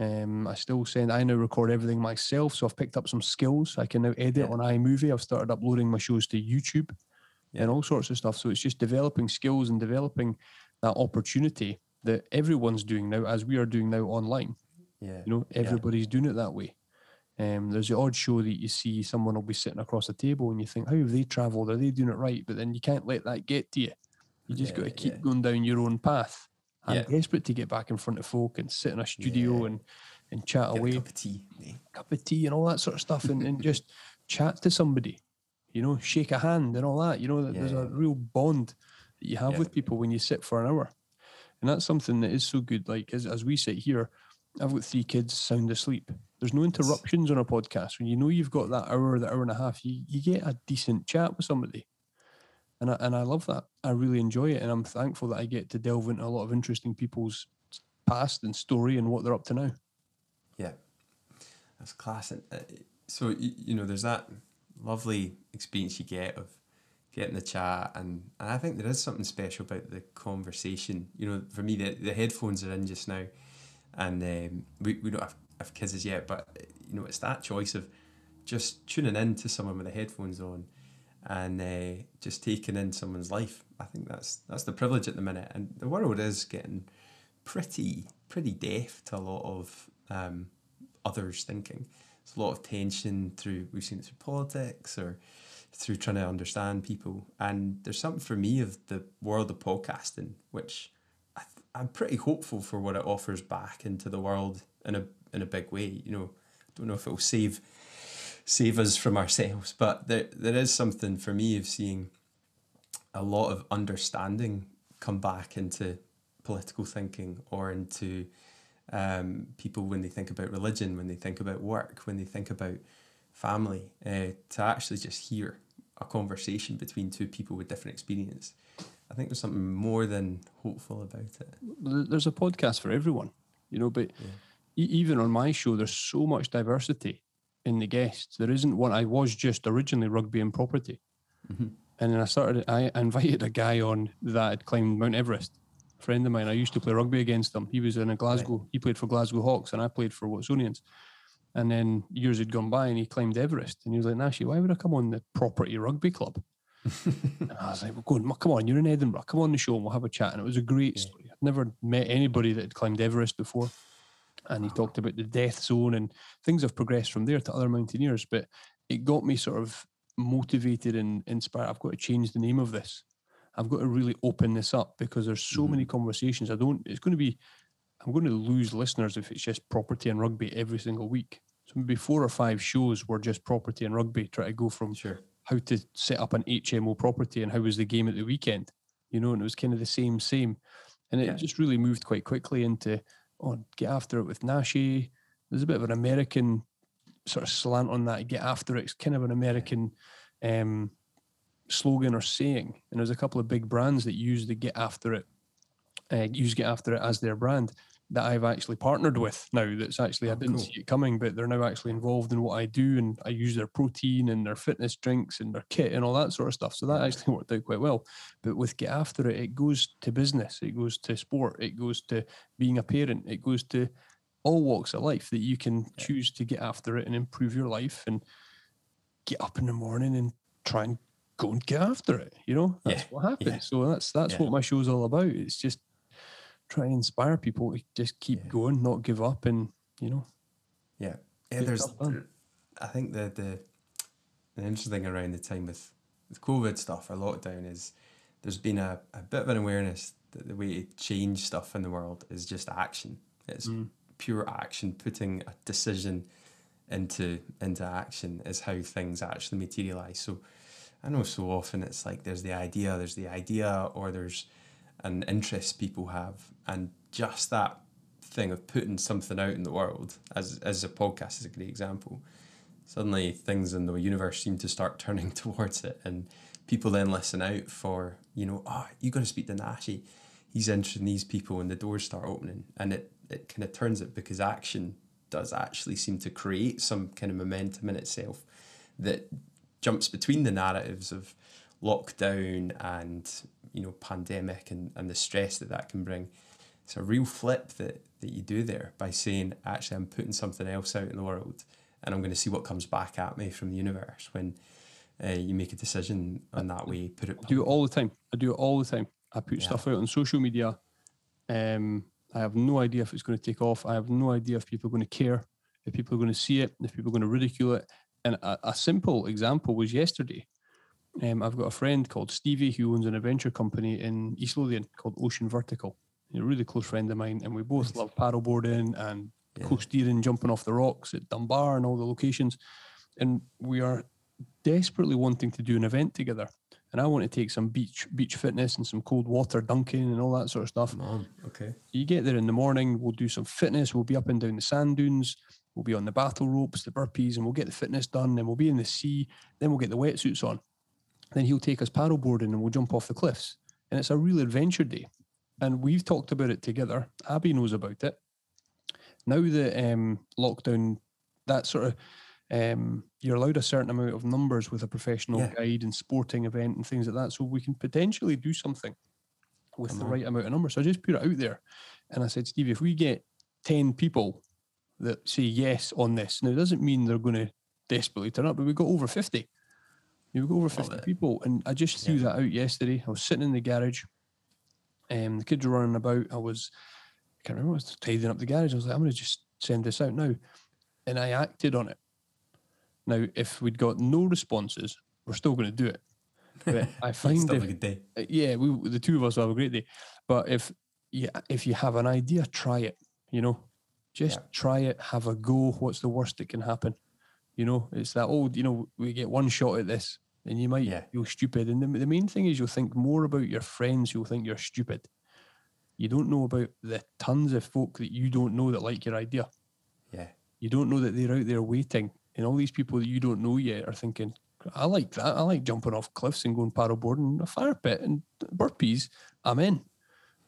um, I still send. I now record everything myself, so I've picked up some skills. I can now edit Yeah. on iMovie. I've started uploading my shows to YouTube Yeah. and all sorts of stuff. So it's just developing skills and developing that opportunity that everyone's doing now, as we are doing now online. Yeah. You know, Yeah. everybody's doing it that way. Um, there's the odd show that you see someone will be sitting across a table and you think, how have they travelled? Are they doing it right? But then you can't let that get to you. You just got to keep yeah. going down your own path. I'm Yeah. desperate to get back in front of folk and sit in a studio Yeah. and, and chat Get a away cup of tea. cup of tea and all that sort of stuff and, and just chat to somebody, you know, shake a hand and all that. You know, that there's a real bond that you have Yeah. with people when you sit for an hour. And that's something that is so good. Like as, as we sit here, I've got three kids sound asleep. There's no interruptions on a podcast. When you know you've got that hour, that hour and a half, you, you get a decent chat with somebody. And I, and I love that. I really enjoy it. And I'm thankful that I get to delve into a lot of interesting people's past and story and what they're up to now. Yeah, that's class. And, uh, so you, know, there's that lovely experience you get of getting the chat, and, and I think there is something special about the conversation. You know, for me, the, the headphones are in just now, and um, we, we don't have, have kids as yet, but you know, it's that choice of just tuning in to someone with the headphones on and uh, just taking in someone's life. I think that's that's the privilege at the minute, and the world is getting pretty pretty deaf to a lot of um, others thinking. There's a lot of tension through we've seen it through politics or through trying to understand people, and there's something for me of the world of podcasting, which I th- I'm pretty hopeful for what it offers back into the world in a in a big way. You know, I don't know if it will save save us from ourselves, but there there is something for me of seeing a lot of understanding come back into political thinking or into um, people when they think about religion, when they think about work, when they think about family, uh, to actually just hear a conversation between two people with different experience. I think there's something more than hopeful about it. There's a podcast for everyone, you know, but yeah. even on my show, there's so much diversity in the guests. There isn't one. I was just originally rugby and property. Mm-hmm. And then I started, I invited a guy on that had climbed Mount Everest. A friend of mine, I used to play rugby against him. He was in a Glasgow, right. he played for Glasgow Hawks, and I played for Watsonians. And then years had gone by and he climbed Everest. And he was like, Nashy, why would I come on the property rugby club? and I was like, well, go on, come on, you're in Edinburgh. Come on the show and we'll have a chat. And it was a great story. I'd never met anybody that had climbed Everest before. And he talked about the death zone and things have progressed from there to other mountaineers. But it got me sort of motivated and inspired. I've got to change the name of this. I've got to really open this up because there's so mm-hmm. many conversations. I don't, it's going to be, I'm going to lose listeners if it's just property and rugby every single week. So maybe four or five shows were just property and rugby, try to go from sure. how to set up an HMO property and how was the game at the weekend, you know, and it was kind of the same, same. And it yeah. just really moved quite quickly into, oh, get after it with Nashy. There's a bit of an American sort of slant on that. Get after it. It's kind of an American um, slogan or saying. And there's a couple of big brands that use the get after it, uh, use get after it as their brand that I've actually partnered with now. That's actually I oh, didn't cool. see it coming, but they're now actually involved in what I do, and I use their protein and their fitness drinks and their kit and all that sort of stuff. So that actually worked out quite well. But with get after it, it goes to business, it goes to sport, it goes to being a parent, it goes to all walks of life that you can yeah. choose to get after it and improve your life and get up in the morning and try and go and get after it. You know, that's yeah. what happens. Yeah. So that's that's what my show's all about. It's just try and inspire people to just keep going, not give up, and you know. Yeah, yeah. There's, I think the the the interesting thing around the time with with COVID stuff or lockdown is there's been a, a bit of an awareness that the way to change stuff in the world is just action. It's mm pure action, putting a decision into into action is how things actually materialize. So I know so often it's like there's the idea, there's the idea, or there's an interest people have, and just that thing of putting something out in the world, as as a podcast is a great example. Suddenly, things in the universe seem to start turning towards it, and people then listen out for you know, oh, you got to speak to Nashy. He's interested in these people, and the doors start opening, and it it kind of turns it because action does actually seem to create some kind of momentum in itself that jumps between the narratives of lockdown and you know pandemic and, and the stress that that can bring it's a real flip that that you do there by saying actually i'm putting something else out in the world and i'm going to see what comes back at me from the universe when uh, you make a decision on that way put it I do it all the time i do it all the time i put yeah. stuff out on social media um I have no idea if it's going to take off. I have no idea if people are going to care, if people are going to see it, if people are going to ridicule it. And a, a simple example was yesterday. Um, I've got a friend called Stevie who owns an adventure company in East Lothian called Ocean Vertical. A really close friend of mine, and we both love paddleboarding and yeah. coasteering, jumping off the rocks at Dunbar and all the locations. And we are desperately wanting to do an event together and I want to take some beach beach fitness and some cold water dunking and all that sort of stuff. Man, okay. You get there in the morning, we'll do some fitness, we'll be up and down the sand dunes, we'll be on the battle ropes, the burpees, and we'll get the fitness done, and we'll be in the sea, then we'll get the wetsuits on. Then he'll take us paddleboarding and we'll jump off the cliffs. And it's a real adventure day. And we've talked about it together. Abby knows about it. Now the um, lockdown, that sort of um, you're allowed a certain amount of numbers with a professional yeah. guide and sporting event and things like that. So we can potentially do something with the right amount of numbers. So I just put it out there. And I said, Steve, if we get 10 people that say yes on this, now it doesn't mean they're going to desperately turn up, but we've got over 50. We've got over 50 people. And I just threw yeah. that out yesterday. I was sitting in the garage. Um, the kids were running about. I was, I can't remember, I was tidying up the garage. I was like, I'm going to just send this out now. And I acted on it. Now, if we'd got no responses, we're still going to do it. But I find still if, a good day. Uh, yeah, we the two of us will have a great day. But if you if you have an idea, try it. You know, just yeah. try it. Have a go. What's the worst that can happen? You know, it's that old. You know, we get one shot at this, and you might yeah. feel stupid. And the, the main thing is you'll think more about your friends. You'll think you're stupid. You don't know about the tons of folk that you don't know that like your idea. Yeah. You don't know that they're out there waiting, and all these people that you don't know yet are thinking, "I like that. I like jumping off cliffs and going paddleboarding, a fire pit and burpees. I'm in."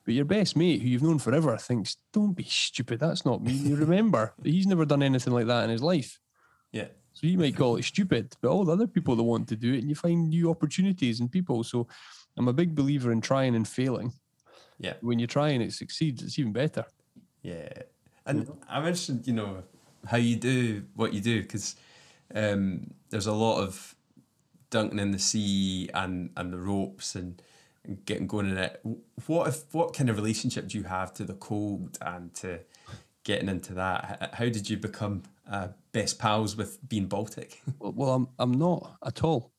But your best mate, who you've known forever, thinks, "Don't be stupid. That's not me." You remember he's never done anything like that in his life. Yeah. So you might call it stupid, but all the other people that want to do it, and you find new opportunities and people. So I'm a big believer in trying and failing. Yeah. When you try and it succeeds, it's even better. Yeah. And I mentioned, you know, how you do what you do because um, there's a lot of dunking in the sea and, and the ropes and, and getting going in it. What if what kind of relationship do you have to the cold and to getting into that? How did you become uh, best pals with Bean Baltic? Well, well, I'm I'm not at all.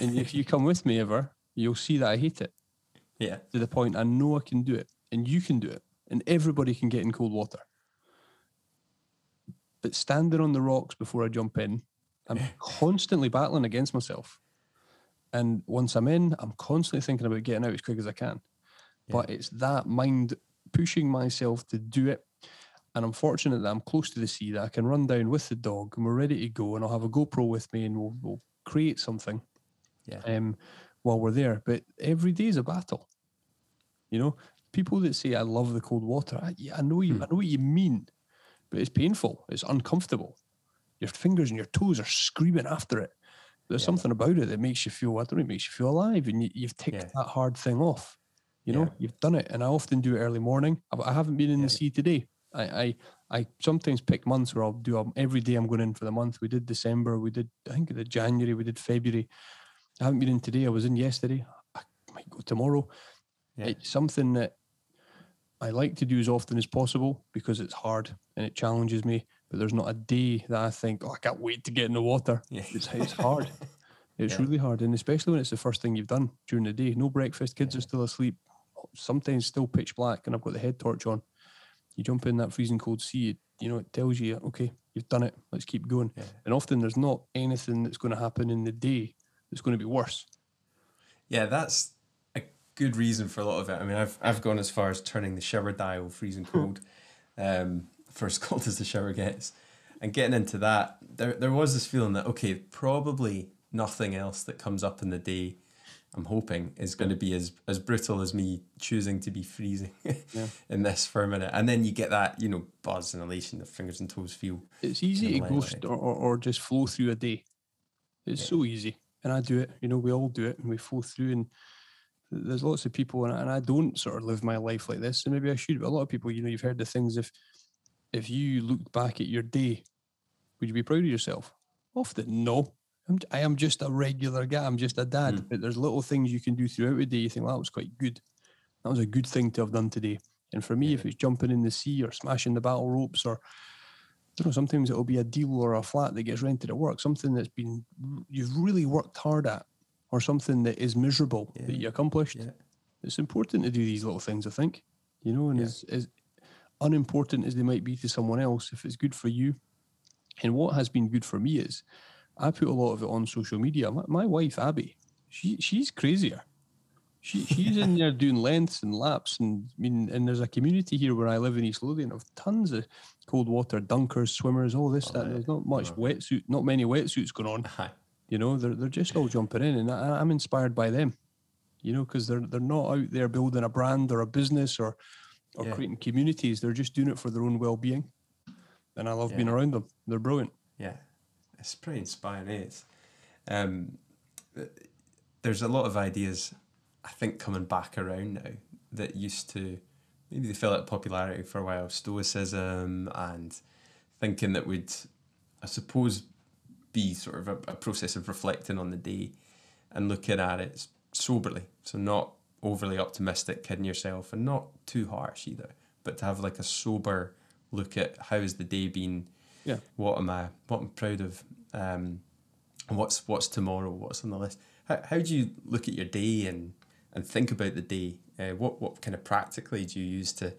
And if you come with me ever, you'll see that I hate it yeah. to the point I know I can do it, and you can do it, and everybody can get in cold water. But standing on the rocks before I jump in, I'm constantly battling against myself. And once I'm in, I'm constantly thinking about getting out as quick as I can. But it's that mind pushing myself to do it. And I'm fortunate that I'm close to the sea that I can run down with the dog and we're ready to go. And I'll have a GoPro with me and we'll, we'll create something Yeah. um, while we're there. But every day is a battle. You know, people that say I love the cold water, I, yeah, I know you, I know what you mean, but it's painful. It's uncomfortable. Your fingers and your toes are screaming after it. There's Yeah. something about it that makes you feel. I don't know, it makes you feel alive, and you, you've ticked Yeah. that hard thing off. You know, Yeah. you've done it, and I often do it early morning. I haven't been in Yeah. the sea today. I, I I sometimes pick months where I'll do um, every day. I'm going in for the month. We did December. We did I think did January. We did February. I haven't been in today. I was in yesterday. I might go tomorrow. Yeah. It's something that I like to do as often as possible because it's hard and it challenges me. But there's not a day that I think, oh, I can't wait to get in the water. Yeah. It's, it's hard. It's Yeah. really hard. And especially when it's the first thing you've done during the day. No breakfast, kids are still asleep. Sometimes still pitch black and I've got the head torch on. You jump in that freezing cold sea, it, you know, it tells you, okay, you've done it. Let's keep going. Yeah. And often there's not anything that's going to happen in the day that's going to be worse. Yeah, that's a good reason for a lot of it. I mean, I've I've gone as far as turning the shower dial freezing cold, um, for as cold as the shower gets, and getting into that. There there was this feeling that okay, probably nothing else that comes up in the day. I'm hoping is going to be as as brutal as me choosing to be freezing in this for a minute, and then you get that you know buzz and elation, the fingers and toes feel. It's easy to go st- or, or, just flow through a day. It's so easy. And I do it, you know, we all do it and we flow through. And there's lots of people, and I, and I don't sort of live my life like this. And maybe I should, but a lot of people, you know, you've heard the things if if you looked back at your day, would you be proud of yourself? Often, no. I'm, I am just a regular guy. I'm just a dad. Hmm. But there's little things you can do throughout the day. You think, well, that was quite good. That was a good thing to have done today. And for me, if it's jumping in the sea or smashing the battle ropes or I don't know, sometimes it'll be a deal or a flat that gets rented at work, something that's been you've really worked hard at, or something that is miserable that you accomplished. Yeah. It's important to do these little things, I think. You know, and as, as unimportant as they might be to someone else, if it's good for you. And what has been good for me is I put a lot of it on social media. My, my wife Abby, she she's crazier. She she's in there doing lengths and laps, and I mean, and there's a community here where I live in East Lothian of tons of cold water dunkers, swimmers, all this. Oh, that. There's not much oh. wetsuit, not many wetsuits going on. Hi. You know, they're they're just all jumping in, and I, I'm inspired by them. You know, because they're they're not out there building a brand or a business or or Yeah. creating communities. They're just doing it for their own well being, and I love being around them. They're brilliant. Yeah, it's pretty inspiring. eh? Um, there's a lot of ideas, I think, coming back around now that used to maybe they fell out of popularity for a while. Stoicism and thinking that would, I suppose, be sort of a, a process of reflecting on the day and looking at it soberly. So not overly optimistic, kidding yourself, and not too harsh either. But to have like a sober look at how has the day been Yeah. what am I what I'm proud of um what's what's tomorrow what's on the list how, how do you look at your day and and think about the day uh, what what kind of practically do you use to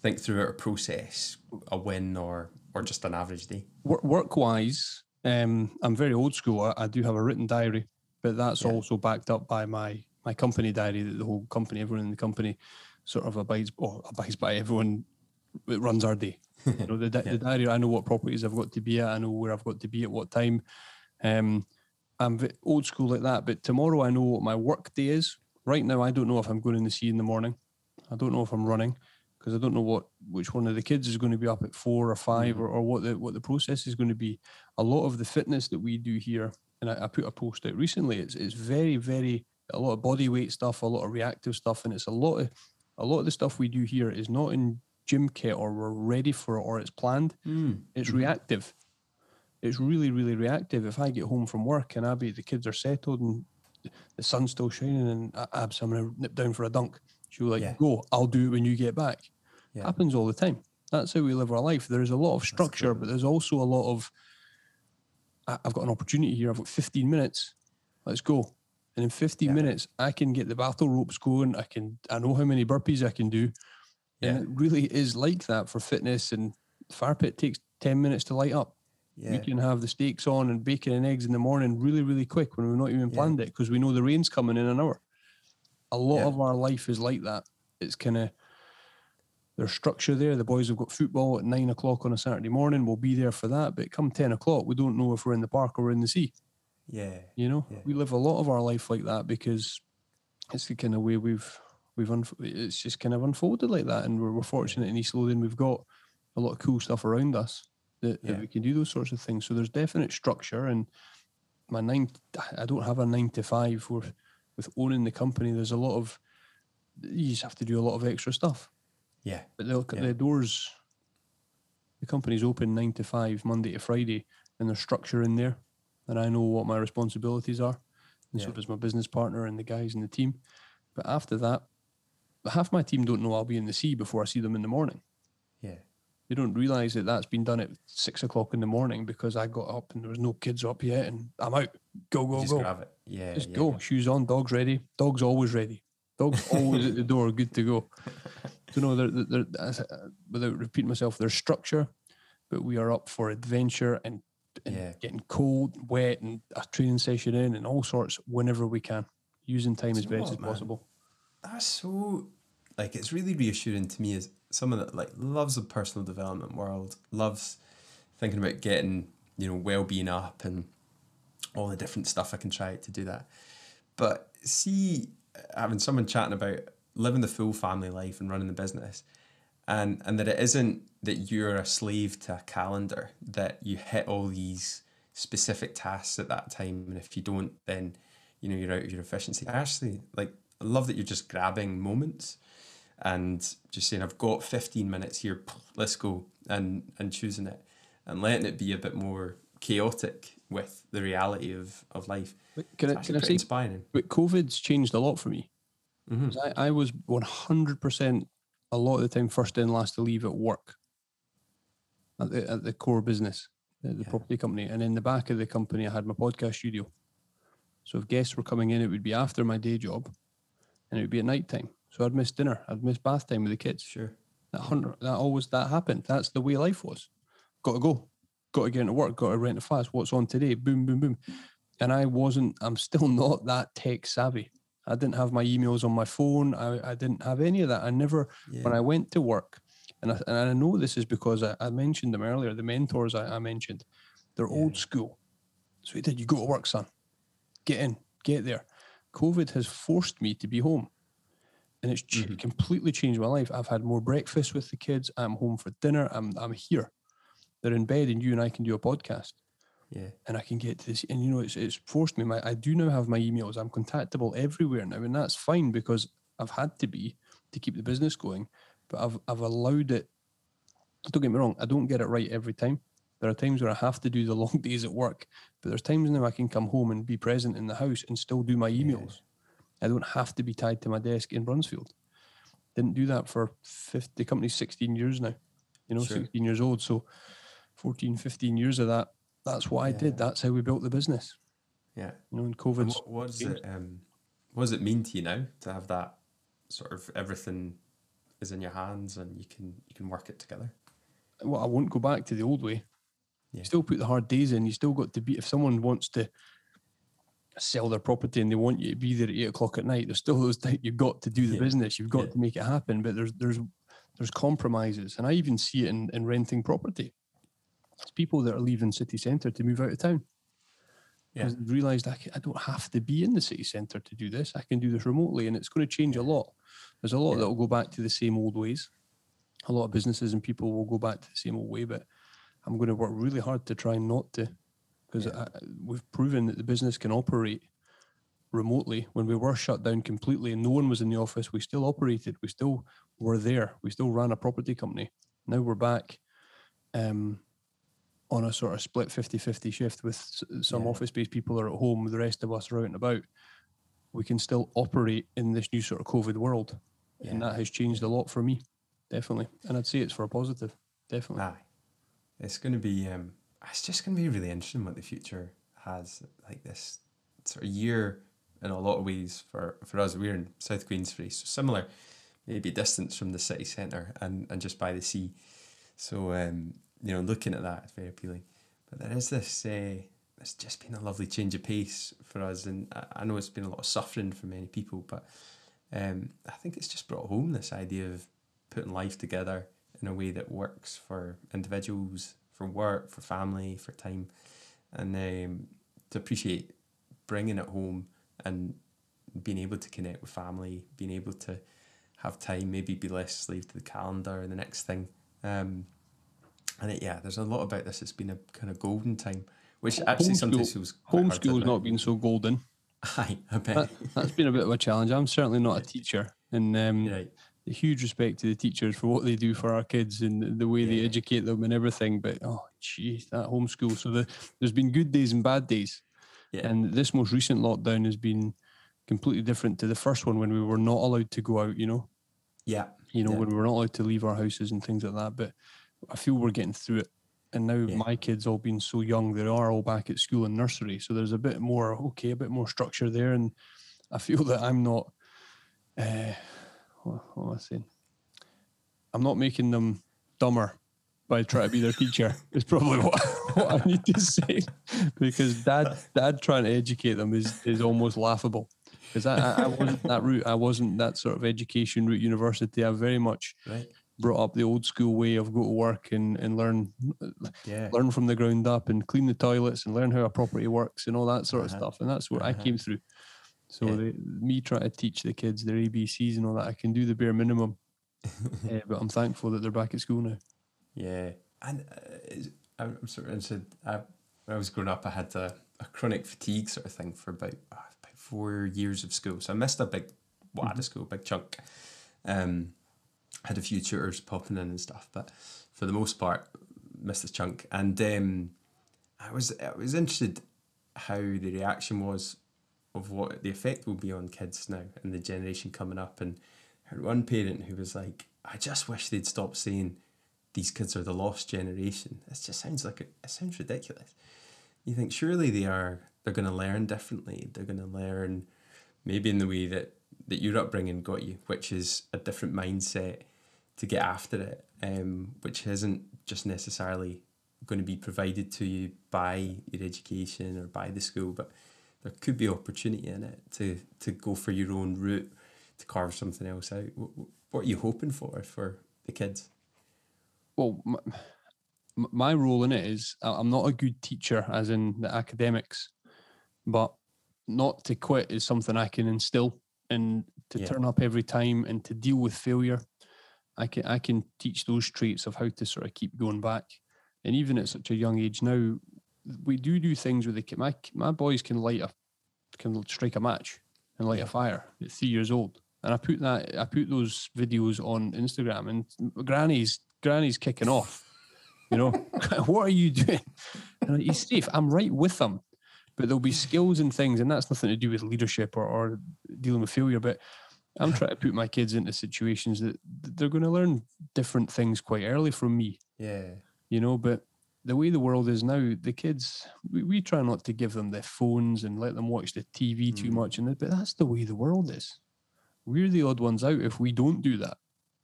think through a process a win or or just an average day Work, wise, um, I'm very old school. I, I do have a written diary, but that's Yeah. also backed up by my my company diary that the whole company, everyone in the company sort of abides or abides by everyone that runs our day. You know, the, di- the diary. I know what properties I've got to be at. I know where I've got to be at what time. Um, I'm old school like that. But tomorrow I know what my work day is. Right now I don't know if I'm going in the sea in the morning. I don't know if I'm running because I don't know what which one of the kids is going to be up at four or 5 or, or what the what the process is going to be. A lot of the fitness that we do here, and I, I put a post out recently. It's it's very very a lot of body weight stuff, a lot of reactive stuff, and it's a lot of a lot of the stuff we do here is not in gym kit or we're ready for it or it's planned. Mm. It's reactive. It's really, really reactive. If I get home from work and Abby, the kids are settled and the sun's still shining and "A- Abs, I'm gonna nip down for a dunk. She'll like, Yeah. go, I'll do it when you get back. Yeah. Happens all the time. That's how we live our life. There's a lot of structure, but there's also a lot of I've got an opportunity here. I've got 15 minutes. Let's go. And in 15 Yeah. minutes, I can get the battle ropes going. I can I know how many burpees I can do. Yeah. And it really is like that for fitness. And fire pit takes 10 minutes to light up. We can have the steaks on and bacon and eggs in the morning really, really quick when we've not even Yeah. planned it because we know the rain's coming in an hour. A lot Yeah. of our life is like that. It's kind of there's structure there. The boys have got football at nine o'clock on a Saturday morning. We'll be there for that. But come 10 o'clock, we don't know if we're in the park or we're in the sea. Yeah. You know, Yeah. we live a lot of our life like that because it's the kind of way we've we've unf- it's just kind of unfolded like that, and we're, we're fortunate in East Lothian. We've got a lot of cool stuff around us that, that we can do those sorts of things. So there's definite structure, and my nine I don't have a nine to five. With with owning the company, there's a lot of you just have to do a lot of extra stuff. Yeah. But the, Yeah. the doors, the company's open nine to five, Monday to Friday, and there's structure in there. And I know what my responsibilities are. And so Yeah. does my business partner and the guys in the team. But after that, half my team don't know I'll be in the sea before I see them in the morning. Yeah. They don't realize that that's been done at six o'clock in the morning because I got up and there was no kids up yet and I'm out. Go, go, go. Just go. grab it. Yeah. Just yeah, go. Shoes on, dog's ready. Dog's always ready. Dog's always at the door, good to go. So no, there, as I- without repeating myself, there's structure, but we are up for adventure and, and Yeah. getting cold, wet, and a training session in, and all sorts whenever we can, using time as you know best as possible. That's so like it's really reassuring to me as someone that like loves the personal development world, loves thinking about getting, you know, well being up and all the different stuff I can try to do that. But see having someone chatting about living the full family life and running the business and and that it isn't that you're a slave to a calendar, that you hit all these specific tasks at that time and if you don't then you know you're out of your efficiency. Actually like I love that you're just grabbing moments and just saying I've got 15 minutes here, let's go and and choosing it and letting it be a bit more chaotic with the reality of, of life. Can I, can I say, inspiring. but COVID's changed a lot for me. Mhm. 'Cause I, I was 100% a lot of the time first in, last to leave at work at the, at the core business, the, the Yeah. property company. And in the back of the company, I had my podcast studio. So if guests were coming in, it would be after my day job and it would be at night time. So I'd miss dinner, I'd miss bath time with the kids. Sure. That hundred, that always that happened. That's the way life was. Got to go. Got to get into work. Got to rent a flat. What's on today? Boom, boom, boom. And I wasn't. I'm still not that tech savvy. I didn't have my emails on my phone. I, I didn't have any of that. I never. When I went to work, and I, and I know this is because I, I mentioned them earlier. The mentors I, I mentioned, they're old school. So he did. You go to work, son. Get in. Get there. COVID has forced me to be home and it's Mhm. completely changed my life. I've had more breakfast with the kids. I'm home for dinner. I'm I'm here. They're in bed, and you and I can do a podcast, Yeah. and I can get to this. And you know, it's it's forced me. My I do now have my emails. I'm contactable everywhere now, and that's fine because I've had to be to keep the business going. But I've I've allowed it. Don't get me wrong. I don't get it right every time. There are times where I have to do the long days at work, but there's times now I can come home and be present in the house and still do my emails. I don't have to be tied to my desk in Bruntsfield. Didn't do that for 50, the company's 16 years now, you know, Sure. 16 years old. So 14, 15 years of that, that's what I did. That's how we built the business. Yeah. You know, in COVID. what, what does it um what does it mean to you now to have that sort of everything is in your hands and you can you can work it together? Well, I won't go back to the old way. Yeah. You still put the hard days in. You still got to be, if someone wants to sell their property and they want you to be there at eight o'clock at night. There's still those you've got to do the Yeah. business. You've got Yeah. to make it happen. But there's there's there's compromises, and I even see it in, in renting property. It's people that are leaving city centre to move out of town. Yeah. Realised I, I don't have to be in the city centre to do this. I can do this remotely, and it's going to change a lot. There's a lot Yeah. that will go back to the same old ways. A lot of businesses and people will go back to the same old way, but I'm going to work really hard to try not to, because Yeah. we've proven that the business can operate remotely. When we were shut down completely and no one was in the office, we still operated. We still were there. We still ran a property company. Now we're back um, on a sort of split 50-50 shift with some Yeah. office-based people are at home, the rest of us are out and about. We can still operate in this new sort of COVID world. And that has changed a lot for me, definitely. And I'd say it's for a positive, definitely. Aye. It's going to be, um, it's just going to be really interesting what the future has. Like this sort of year in a lot of ways for, for us. We're in South Queensferry, so similar, maybe distance from the city centre and, and just by the sea. So, um, you know, looking at that, it's very appealing. But there is this, uh, it's just been a lovely change of pace for us. And I, I know it's been a lot of suffering for many people, but um, I think it's just brought home this idea of putting life together in a way that works for individuals, for work, for family, for time, and um, to appreciate bringing it home and being able to connect with family, being able to have time, maybe be less slave to the calendar and the next thing. Um, and it, yeah, there's a lot about this. It's been a kind of golden time, which actually sometimes Homeschool- feels quite hard to Homeschool's not been so golden. Aye, I bet. That, that's been a bit of a challenge. I'm certainly not a teacher. And um, right. Huge respect to the teachers for what they do for our kids and the way they educate them and everything. But oh, geez, that homeschool. So the, there's been good days and bad days. Yeah. And this most recent lockdown has been completely different to the first one when we were not allowed to go out, you know, Yeah. you know, Yeah. when we were not allowed to leave our houses and things like that. But I feel we're getting through it. And now Yeah. my kids all being so young, they are all back at school and nursery. So there's a bit more, okay, a bit more structure there. And I feel that I'm not, uh, what, what am I saying? I'm not making them dumber by trying to be their teacher. Is probably what, what I need to say because dad dad trying to educate them is is almost laughable. Because I, I, I wasn't that route. I wasn't that sort of education route. University. I very much Right. brought up the old school way of go to work and and learn Yeah. learn from the ground up and clean the toilets and learn how a property works and all that sort of Uh-huh. stuff. And that's where I Uh-huh. came through. So Yeah. they, me trying to teach the kids their ABCs and all that, I can do the bare minimum. Eh, but I'm thankful that they're back at school now. Yeah, and uh, I'm sort of interested. I, when I was growing up, I had a, a chronic fatigue sort of thing for about uh, about four years of school. So I missed a big wad of school, big chunk. Um, had a few tutors popping in and stuff, but for the most part, missed a chunk. And um, I was I was interested how the reaction was of what the effect will be on kids now and the generation coming up. And had one parent who was like, "I just wish they'd stop saying." these kids are the lost generation. It just sounds like it, it sounds ridiculous. You think surely they are. They're going to learn differently. They're going to learn maybe in the way that that your upbringing got you, which is a different mindset to get after it, um, which isn't just necessarily going to be provided to you by your education or by the school, but there could be opportunity in it to to go for your own route, to carve something else out. What, what are you hoping for for the kids? Well, my, my role in it is I'm not a good teacher, as in the academics, but not to quit is something I can instill and to Yeah. turn up every time and to deal with failure. I can I can teach those traits of how to sort of keep going back, and even at such a young age now, we do do things with the kid. My my boys can light a can strike a match and light a fire at three years old, and I put that I put those videos on Instagram, and Granny's Granny's kicking off. You know, what are you doing? And he's safe. I'm right with them, but there'll be skills and things, and that's nothing to do with leadership or, or dealing with failure. But I'm trying to put my kids into situations that that they're going to learn different things quite early from me Yeah. you know but the way the world is now the kids we, we try not to give them their phones and let them watch the tv too Mm. much and but that's the way the world is we're the odd ones out if we don't do that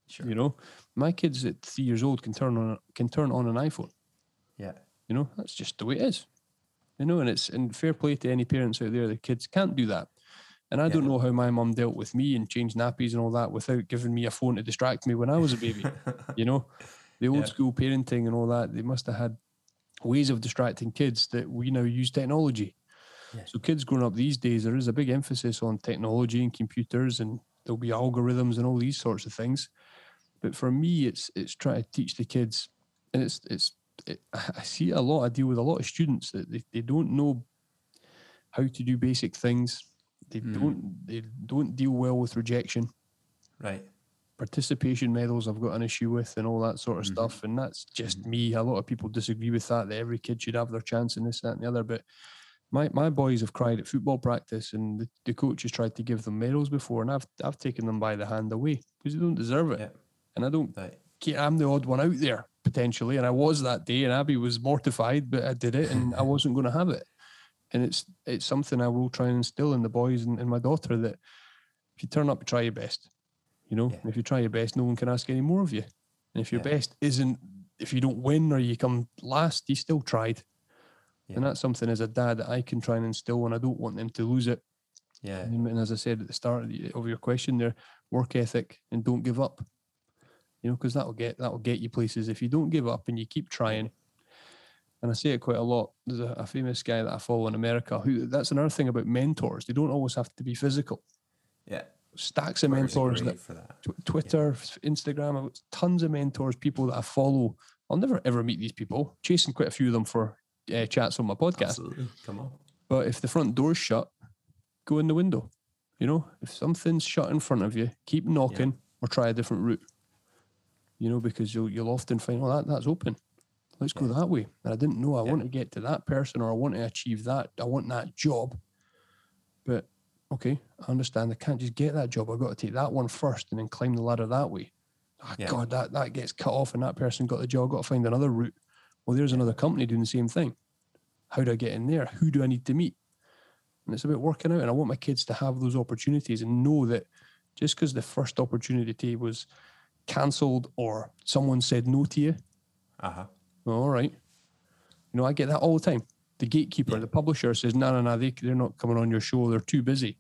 Sure. you know my kids at three years old can turn on can turn on an iphone Yeah. you know that's just the way it is You know, and it's and fair play to any parents out there. The kids can't do that. And I don't know how my mum dealt with me and changed nappies and all that without giving me a phone to distract me when I was a baby. you know, the old Yeah. school parenting and all that. They must have had ways of distracting kids that we now use technology. Yeah. So kids growing up these days, there is a big emphasis on technology and computers, and there'll be algorithms and all these sorts of things. But for me, it's it's trying to teach the kids, and it's it's it, I see a lot. I deal with a lot of students that they, they don't know how to do basic things. They Mm. don't they don't deal well with rejection right. Participation medals I've got an issue with and all that sort of Mhm. stuff. And that's just Mhm. me. A lot of people disagree with that, that every kid should have their chance in this, that, and the other. But my, my boys have cried at football practice and the, the coach has tried to give them medals before and I've I've taken them by the hand away because they don't deserve it. Yeah. And I don't Right. I'm the odd one out there potentially. And I was that day and Abby was mortified, but I did it and I wasn't going to have it. And it's it's something I will try and instill in the boys and, and my daughter that if you turn up, try your best. You know, Yeah. if you try your best, no one can ask any more of you. And if your Yeah. best isn't, if you don't win or you come last, you still tried. Yeah. And that's something as a dad that I can try and instill and I don't want them to lose it. Yeah. And, and as I said at the start of the- of your question there, work ethic and don't give up. You know, because that'll get that'll get you places if you don't give up and you keep trying. And I say it quite a lot. There's a, a famous guy that I follow in America who that's another thing about mentors. They don't always have to be physical. Yeah. Stacks of mentors that that. Tw- Twitter, f- Instagram, tons of mentors, people that I follow. I'll never ever meet these people. Chasing quite a few of them for uh, chats on my podcast. Absolutely. Come on. But if the front door's shut, go in the window. You know, if something's shut in front of you, keep knocking or try a different route. You know, because you'll you'll often find, oh, that that's open. Let's go that way. And I didn't know I Yeah. want to get to that person or I want to achieve that. I want that job. But okay, I understand. I can't just get that job. I've got to take that one first and then climb the ladder that way. Ah, Yeah. God, that, that gets cut off and that person got the job. I've got to find another route. Well, there's another company doing the same thing. How do I get in there? Who do I need to meet? And it's about working out. And I want my kids to have those opportunities and know that just because the first opportunity was cancelled or someone said no to you, Uh huh. all right. You know, I get that all the time. The gatekeeper, Yeah. the publisher says, no, no, no, they, they're not coming on your show. They're too busy.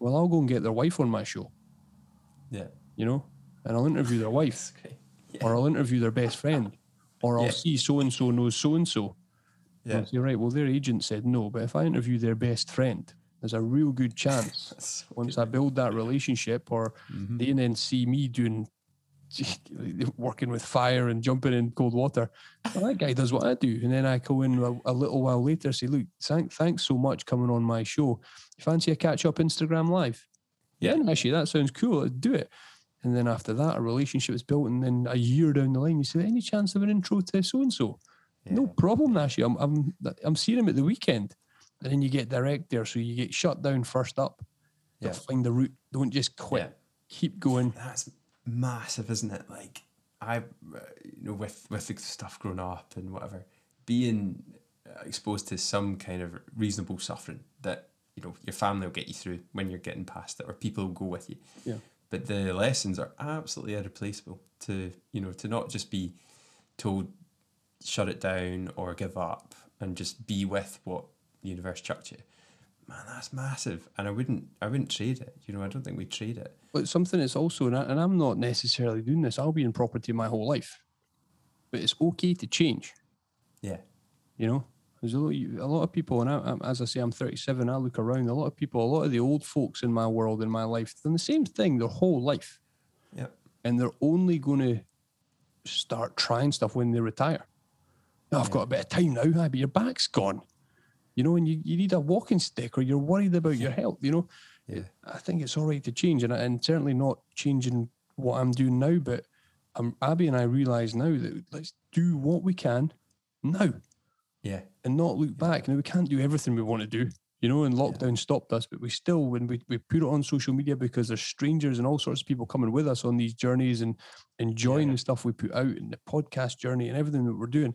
Well, I'll go and get their wife on my show, Yeah. you know, and I'll interview their wife great. or I'll interview their best friend or I'll Yeah. see so and so knows so and so. Yeah. Say, right, well, their agent said no, but if I interview their best friend, there's a real good chance so once good. I build that relationship or Mhm. they then see me doing working with fire and jumping in cold water. Well, that guy does what I do. And then I go in a, a little while later, say, look, thank, thanks so much coming on my show. Fancy a catch up Instagram live? Yeah, Yeah. actually, that sounds cool. Let's do it. And then after that, a relationship is built. And then a year down the line, you say, any chance of an intro to so and so? No problem, Nashy. I'm, I'm, I'm seeing him at the weekend. And then you get direct there. So you get shut down first up. Yeah. Find the route. Don't just quit. Yeah. Keep going. That's massive, isn't it? Like I, uh, you know, with with the stuff growing up and whatever, being uh, exposed to some kind of reasonable suffering that you know your family will get you through when you're getting past it, or people will go with you. Yeah. But the lessons are absolutely irreplaceable. To you know, to not just be told shut it down or give up, and just be with what the universe chucked you. Man, that's massive, and I wouldn't, I wouldn't trade it. You know, I don't think we trade it. But something that's also, and, I, and I'm not necessarily doing this. I'll be in property my whole life, but it's okay to change. Yeah. You know, there's a lot, a lot of people, and I, I'm, as I say, I'm 37. I look around. A lot of people, a lot of the old folks in my world, in my life, done the same thing their whole life, Yeah. and they're only going to start trying stuff when they retire. Now, I've Yeah. got a bit of time now, ah, but your back's gone. You know, and you, you need a walking stick, or you're worried about your health. You know, Yeah. I think it's all right to change, and, and certainly not changing what I'm doing now. But um, Abby and I realise now that let's do what we can now Yeah. and not look back. Now we can't do everything we want to do, you know. And lockdown stopped us, but we still, when we, we put it on social media because there's strangers and all sorts of people coming with us on these journeys and enjoying Yeah. the stuff we put out and the podcast journey and everything that we're doing.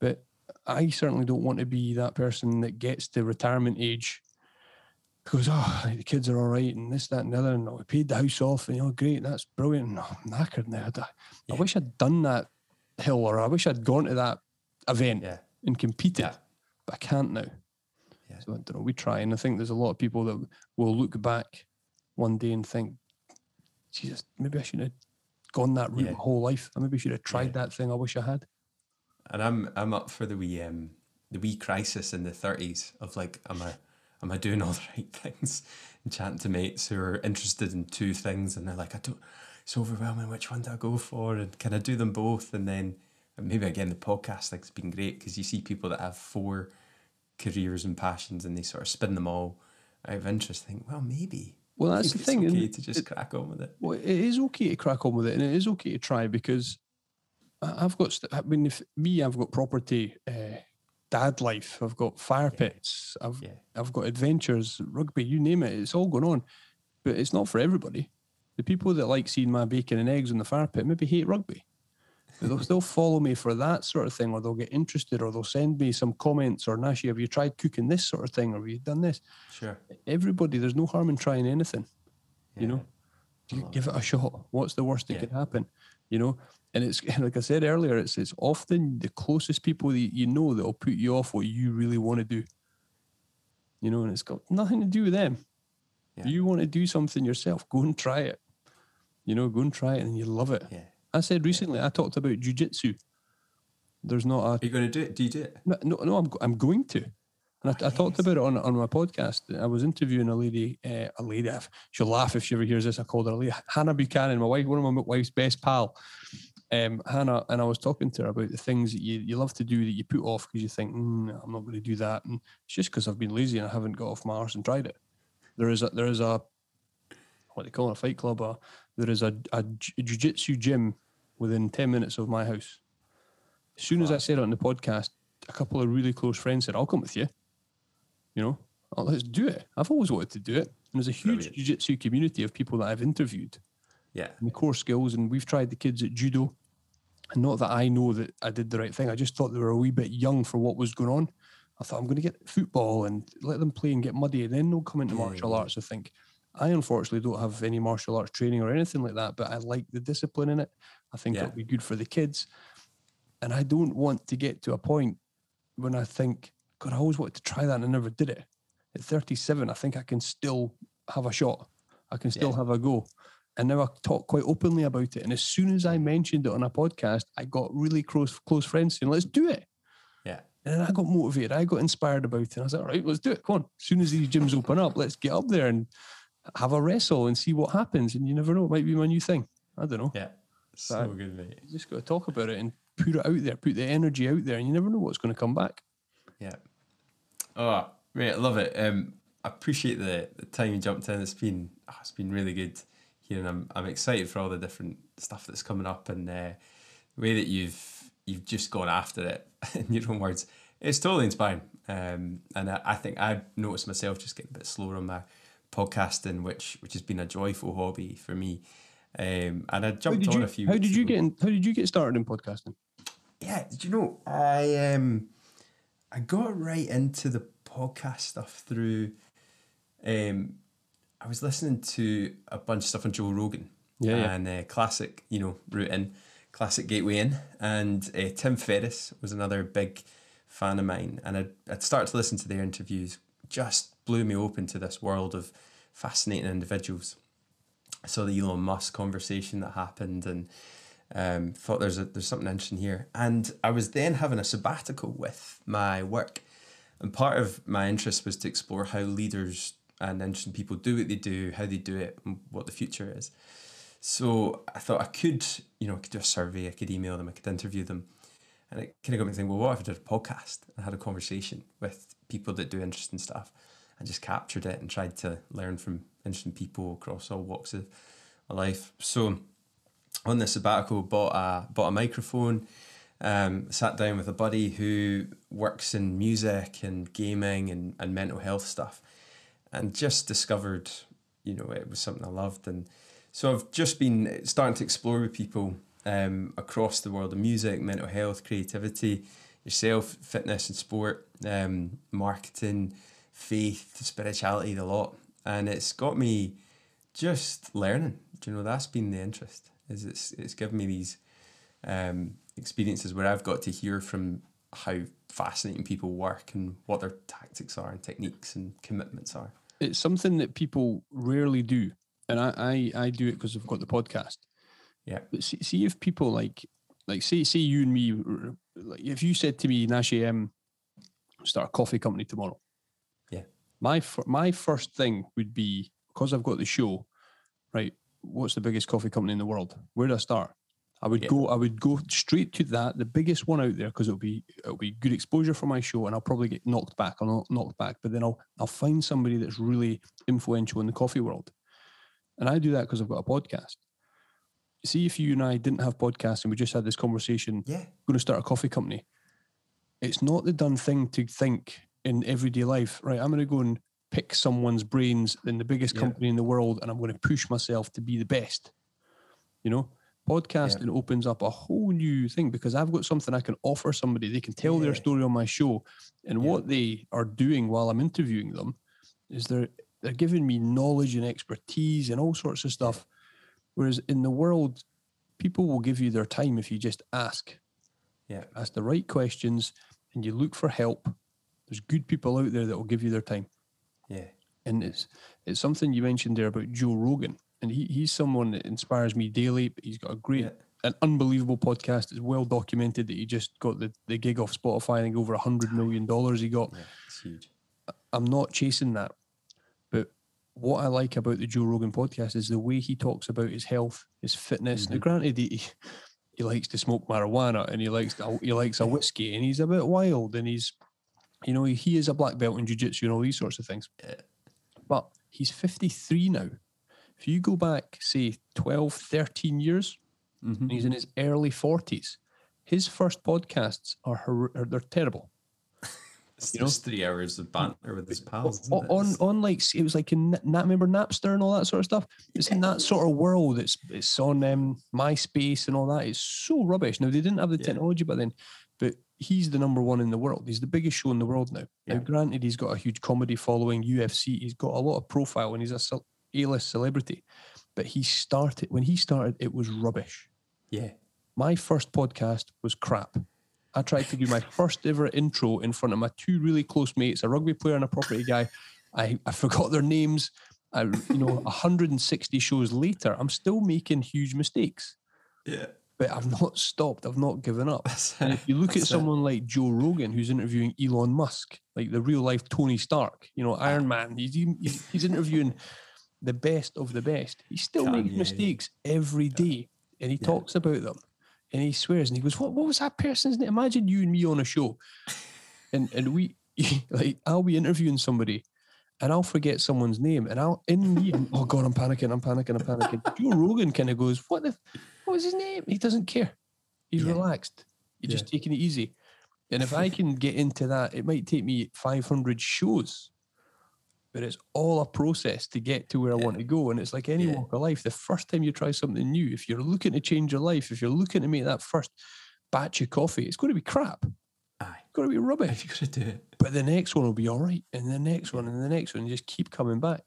But I certainly don't want to be that person that gets to retirement age goes, oh, the kids are all right, and this, that, and the other, and we paid the house off, and you know, great, that's brilliant. No, I'm knackered now. I, I wish I'd done that hill, or I wish I'd gone to that event Yeah. and competed. Yeah. but I can't now. Yeah. So I don't know. We try, and I think there's a lot of people that will look back one day and think, Jesus, maybe I should have gone that route Yeah. my whole life. I maybe should have tried Yeah. that thing I wish I had. And I'm I'm up for the wee um the wee crisis in the thirties of like am I am I doing all the right things and chatting to mates who are interested in two things? And they're like I don't it's overwhelming which one do I go for and can I do them both? And then and maybe again the podcast thing's been great because you see people that have four careers and passions and they sort of spin them all out of interest. Think well maybe Well, that's the thing. okay to just crack on with it. Well, it is okay to crack on with it, and it is okay to try because I've got. I mean, if me, I've got property, uh, dad life. I've got fire pits. I've yeah I've got adventures, rugby, you name it. It's all going on, but it's not for everybody. The people that like seeing my bacon and eggs in the fire pit maybe hate rugby. But they'll still follow me for that sort of thing, or they'll get interested, or they'll send me some comments, or Nashy, have you tried cooking this sort of thing, or have you done this? sure Everybody, there's no harm in trying anything you know I you love give it a shot what's the worst that Yeah. could happen you know and it's like i said earlier it's it's often the closest people that you know that will put you off what you really want to do. You know and it's got nothing to do with them. Yeah. you want to do something yourself go and try it. You know go and try it and you love it. Yeah. I said recently i talked about jiu-jitsu. There's not a are you going to do it? Do you do it? No, no, no I'm, I'm going to. And I, I talked about it on, on my podcast. I was interviewing a lady, uh, a lady, she'll laugh if she ever hears this. I called her a lady, Hannah Buchanan, my wife, one of my wife's best pal. Um, Hannah, and I was talking to her about the things that you, you love to do that you put off because you think, mm, I'm not going to do that. And it's just because I've been lazy and I haven't got off my arse and tried it. There is a, there is a, what they call it, a fight club, uh, there is a, a jiu-jitsu gym within 10 minutes of my house. As soon as I said it on the podcast, a couple of really close friends said, I'll come with you. You know, oh, let's do it. I've always wanted to do it. And there's a huge Brilliant. jiu-jitsu community of people that I've interviewed yeah and the core skills. And we've tried the kids at judo. And not that I know that I did the right thing. I just thought they were a wee bit young for what was going on. I thought I'm going to get football and let them play and get muddy, and then they'll come into martial arts. I think. I unfortunately don't have any martial arts training or anything like that, but I like the discipline in it. I think Yeah. it'll be good for the kids. And I don't want to get to a point when I think, God, I always wanted to try that and I never did it. At 37, I think I can still have a shot. I can still Yeah. have a go. And now I talk quite openly about it. And as soon as I mentioned it on a podcast, I got really close close friends saying, let's do it. yeah And I got motivated. I got inspired about it. And I was like, all right, let's do it. Come on. As soon as these gyms open up, let's get up there and have a wrestle and see what happens. And you never know, it might be my new thing. I don't know. yeah so good mate You just got to talk about it and put it out there, put the energy out there, and you never know what's going to come back. Yeah. Oh, mate, I love it. Um, I appreciate the, the time you jumped in. It's been oh, it's been really good here, and I'm I'm excited for all the different stuff that's coming up and uh, the way that you've you've just gone after it in your own words. It's totally inspiring. Um, and I, I think I've noticed myself just getting a bit slower on my podcasting, which which has been a joyful hobby for me. Um, and I jumped on you? a few. How did you ago. get? In, how did you get started in podcasting? Yeah, did you know I um I got right into the podcast stuff through um I was listening to a bunch of stuff on Joe Rogan Yeah, and uh, classic, you know, route in, classic gateway in, and uh, Tim Ferriss was another big fan of mine, and I'd, I'd started to listen to their interviews, just blew me open to this world of fascinating individuals. I saw the Elon Musk conversation that happened, and um, thought there's a, there's something interesting here. And I was then having a sabbatical with my work, and part of my interest was to explore how leaders and interesting people do what they do, how they do it, and what the future is. So I thought I could, you know, I could do a survey, I could email them, I could interview them. And it kind of got me thinking, well, what if I did a podcast and had a conversation with people that do interesting stuff and just captured it and tried to learn from interesting people across all walks of life. So on the sabbatical, bought a bought a microphone, um, sat down with a buddy who works in music and gaming and, and mental health stuff, and just discovered, you know, it was something I loved, and so I've just been starting to explore with people um, across the world of music, mental health, creativity, yourself, fitness and sport, um, marketing, faith, spirituality, the lot, and it's got me just learning. Do you know that's been the interest? Is it's it's given me these um, experiences where I've got to hear from how fascinating people work and what their tactics are and techniques and commitments are. It's something that people rarely do, and I I, I do it because I've got the podcast. Yeah. But see, see if people like like say say you and me, like if you said to me, Nash AM, start a coffee company tomorrow. Yeah. My fir- my first thing would be because I've got the show, right? What's the biggest coffee company in the world? Where do I start? I would Yeah. go. I would go straight to that, the biggest one out there, because it'll be it'll be good exposure for my show, and I'll probably get knocked back. I'll not knocked back, but then I'll I'll find somebody that's really influential in the coffee world, and I do that because I've got a podcast. See if you and I didn't have podcasts and we just had this conversation, Yeah. going to start a coffee company. It's not the done thing to think in everyday life, right? I'm going to go and pick someone's brains in the biggest Yeah. company in the world and I'm going to push myself to be the best. You know, podcasting opens up a whole new thing because I've got something I can offer somebody. They can tell their story on my show. And Yeah. what they are doing while I'm interviewing them is they're they're giving me knowledge and expertise and all sorts of stuff. Whereas in the world, people will give you their time if you just ask Yeah. ask the right questions and you look for help there's good people out there that will give you their time Yeah. and it's it's something you mentioned there about joe rogan and he, he's someone that inspires me daily he's got a great Yeah. an unbelievable podcast it's well documented that he just got the, the gig off spotify i think over a hundred million dollars he got Yeah. It's huge. i'm not chasing that but what i like about the joe rogan podcast is the way he talks about his health his fitness now Mhm. granted he, he likes to smoke marijuana and he likes he likes a whiskey and he's a bit wild and he's you know he is a black belt in jiu-jitsu and all these sorts of things but he's 53 now if you go back say 12 13 years Mhm. and he's in his early 40s his first podcasts are, are they're terrible It's you know? just three hours of banter with his pals. it? on on like it was like in Na- remember Napster and all that sort of stuff. It's in that sort of world. It's it's on um, MySpace and all that. It's so rubbish. Now they didn't have the Yeah. technology by then, but he's the number one in the world. He's the biggest show in the world now. Now, granted, he's got a huge comedy following, UFC. He's got a lot of profile, and he's a A-list celebrity. But he started when he started, it was rubbish. yeah. My first podcast was crap. I tried to do my first ever intro in front of my two really close mates, a rugby player and a property guy. I, I forgot their names. I, you know, 160 shows later, I'm still making huge mistakes, Yeah. but I've not stopped. I've not given up. That's And if you look at That's it. someone like Joe Rogan, who's interviewing Elon Musk, like the real life Tony Stark, you know, Iron Man, he's, he's, he's interviewing the best of the best. He still makes mistakes every day and he Yeah. talks about them and he swears and he goes, What, what was that person's name? Imagine you and me on a show. And and we like I'll be interviewing somebody and I'll forget someone's name and I'll in me, oh God, I'm panicking, I'm panicking, I'm panicking. Joe Rogan kind of goes, What the what was his name? He doesn't care. He's Yeah. relaxed. He's just taking it easy. And if I can get into that, it might take me 500 shows, but it's all a process to get to where I want to go. And it's like any Yeah. walk of life. The first time you try something new, if you're looking to change your life, if you're looking to make that first batch of coffee, it's going to be crap. Aye. It's going to be rubbish. If you got to do it. But the next one will be all right. And the next one and the next one, and just keep coming back.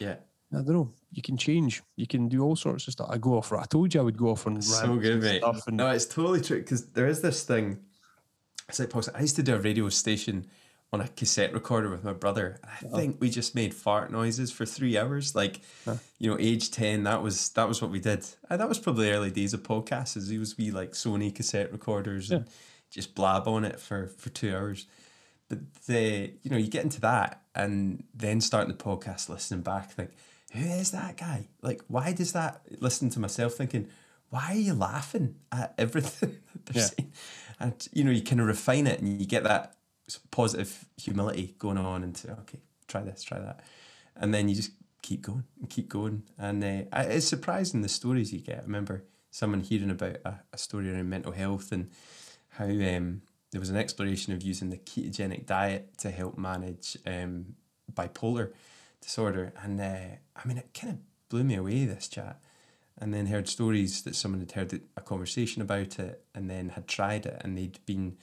Yeah. I don't know. You can change. You can do all sorts of stuff. I go off. I told you I would go off on So good, mate. stuff and No, it's totally true because there is this thing. It's like. I used to do a radio station on a cassette recorder with my brother. And I think we just made fart noises for three hours. Like, Huh. you know, age ten. That was that was what we did. And that was probably early days of podcasts. As it was we like Sony cassette recorders and just blab on it for for two hours. But the you know you get into that and then starting the podcast, listening back, think who is that guy? Like, why does that? Listening to myself, thinking, why are you laughing at everything that they're Yeah. saying? And you know, you kind of refine it, and you get that positive humility going on into okay, try this, try that, and then you just keep going and keep going. And uh, it's surprising the stories you get. I remember someone hearing about a, a story around mental health and how um, there was an exploration of using the ketogenic diet to help manage um, bipolar disorder. And uh, I mean, it kind of blew me away, this chat. And then heard stories that someone had heard a conversation about it and then had tried it and they'd been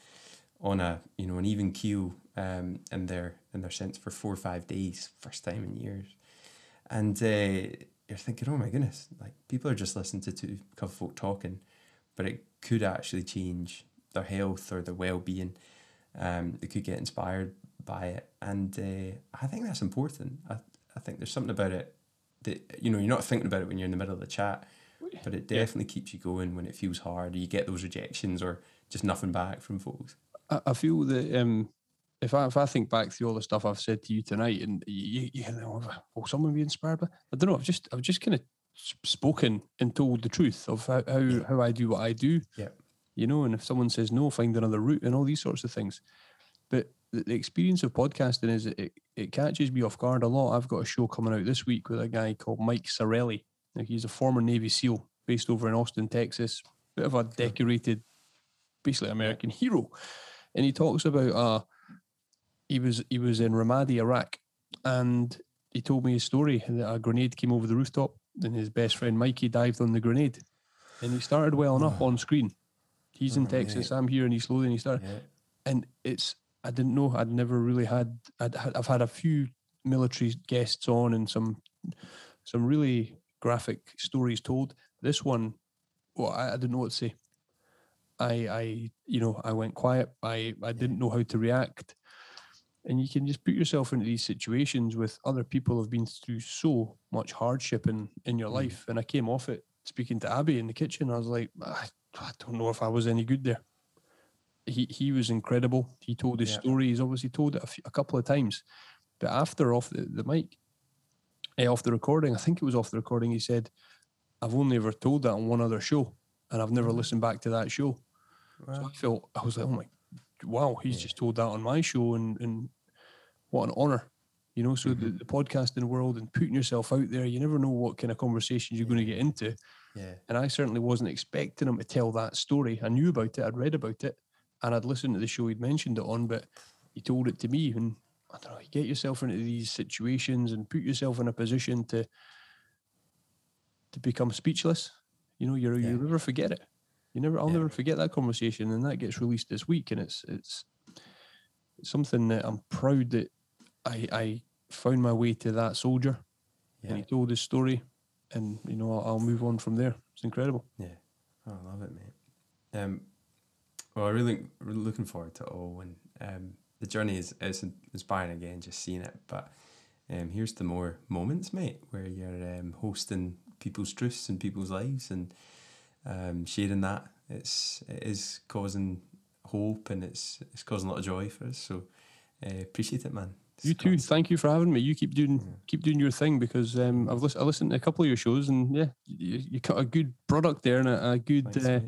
on a you know an even keel um, in their in their sense for four or five days, first time in years. And uh, you're thinking, oh my goodness, like people are just listening to two couple folk talking, but it could actually change their health or their well being. um, they could get inspired by it, and uh, I think that's important. I I think there's something about it that you know you're not thinking about it when you're in the middle of the chat, but it definitely yeah. keeps you going when it feels hard. Or you get those rejections or just nothing back from folks. I, I feel that um, if I if I think back through all the stuff I've said to you tonight, and you, you, know, will someone be inspired by? I don't know. I've just I've just kind of spoken and told the truth of how how, yeah. how I do what I do. Yeah. You know, and if someone says no, find another route and all these sorts of things. But the, the experience of podcasting is it, it catches me off guard a lot. I've got a show coming out this week with a guy called Mike Sarraille. Like he's a former Navy SEAL based over in Austin, Texas. Bit of a decorated, basically American hero, and he talks about uh he was he was in Ramadi, Iraq, and he told me his story that a grenade came over the rooftop, and his best friend Mikey dived on the grenade, and he started welling up on screen. He's in Texas, I'm here in East Lothian. He started, yeah. and it's I didn't know. I'd never really had. I'd, I've had a few military guests on and some some really graphic stories told. This one, well, I, I didn't know what to say. I, I, you know, I went quiet. I, I didn't know how to react. And you can just put yourself into these situations with other people who've been through so much hardship in in your mm. life. And i came off it speaking to abby in the kitchen. I was like i, I don't know if i was any good there. He he was incredible. He told his yeah. story. He's obviously told it a, few, a, couple of times. But after off the, the mic eh, off the recording i think it was off the recording he said i've only ever told that on one other show and i've never mm. listened back to that show wow. so i felt i was like oh my wow, he's yeah. just told that on my show, and and what an honor, you know. So mm-hmm. the, the podcasting world and putting yourself out there, you never know what kind of conversations you're yeah. going to get into. Yeah. And I certainly wasn't expecting him to tell that story. I knew about it, I'd read about it, and I'd listened to the show he'd mentioned it on, but he told it to me. And I don't know, you get yourself into these situations and put yourself in a position to to become speechless. You know, you yeah. you never forget it. You never, I'll yeah. never forget that conversation, and that gets released this week, and it's it's, something that I'm proud that I I found my way to that soldier, yeah. and he told his story, and you know I'll, I'll, move on from there. It's incredible. Yeah, oh, I love it, mate. Um, well, I really really looking forward to all, and um, the journey is is inspiring again, just seeing it. But um, here's the more moments, mate, where you're um, hosting people's truths and people's lives, and um, sharing that. It's it is causing hope and it's it's causing a lot of joy for us. So uh, appreciate it, man. It's you too. Thank you for having me. You keep doing yeah. keep doing your thing because um, I've listened I listened to a couple of your shows and yeah, you, you got a good product there and a, a good. Thanks, uh,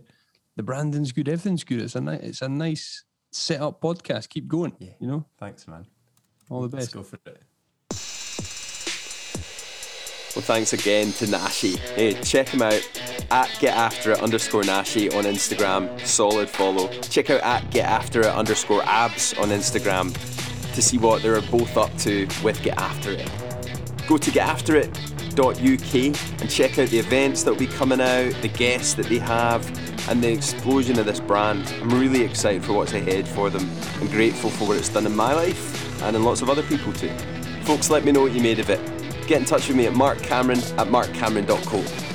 the branding's good. Everything's good. It's a ni- it's a nice set up podcast. Keep going. Yeah. You know. Thanks, man. All the best. Let's go for it. Well, thanks again to Nashy. Hey, check him out at get after it underscore Nashy on Instagram. Solid follow. Check out at get after it underscore abs on Instagram to see what they're both up to with Get After It. Go to getafterit.uk and check out the events that will be coming out, the guests that they have, and the explosion of this brand. I'm really excited for what's ahead for them and grateful for what it's done in my life and in lots of other people too. Folks, let me know what you made of it get in touch with me at markcameron at markcameron.co.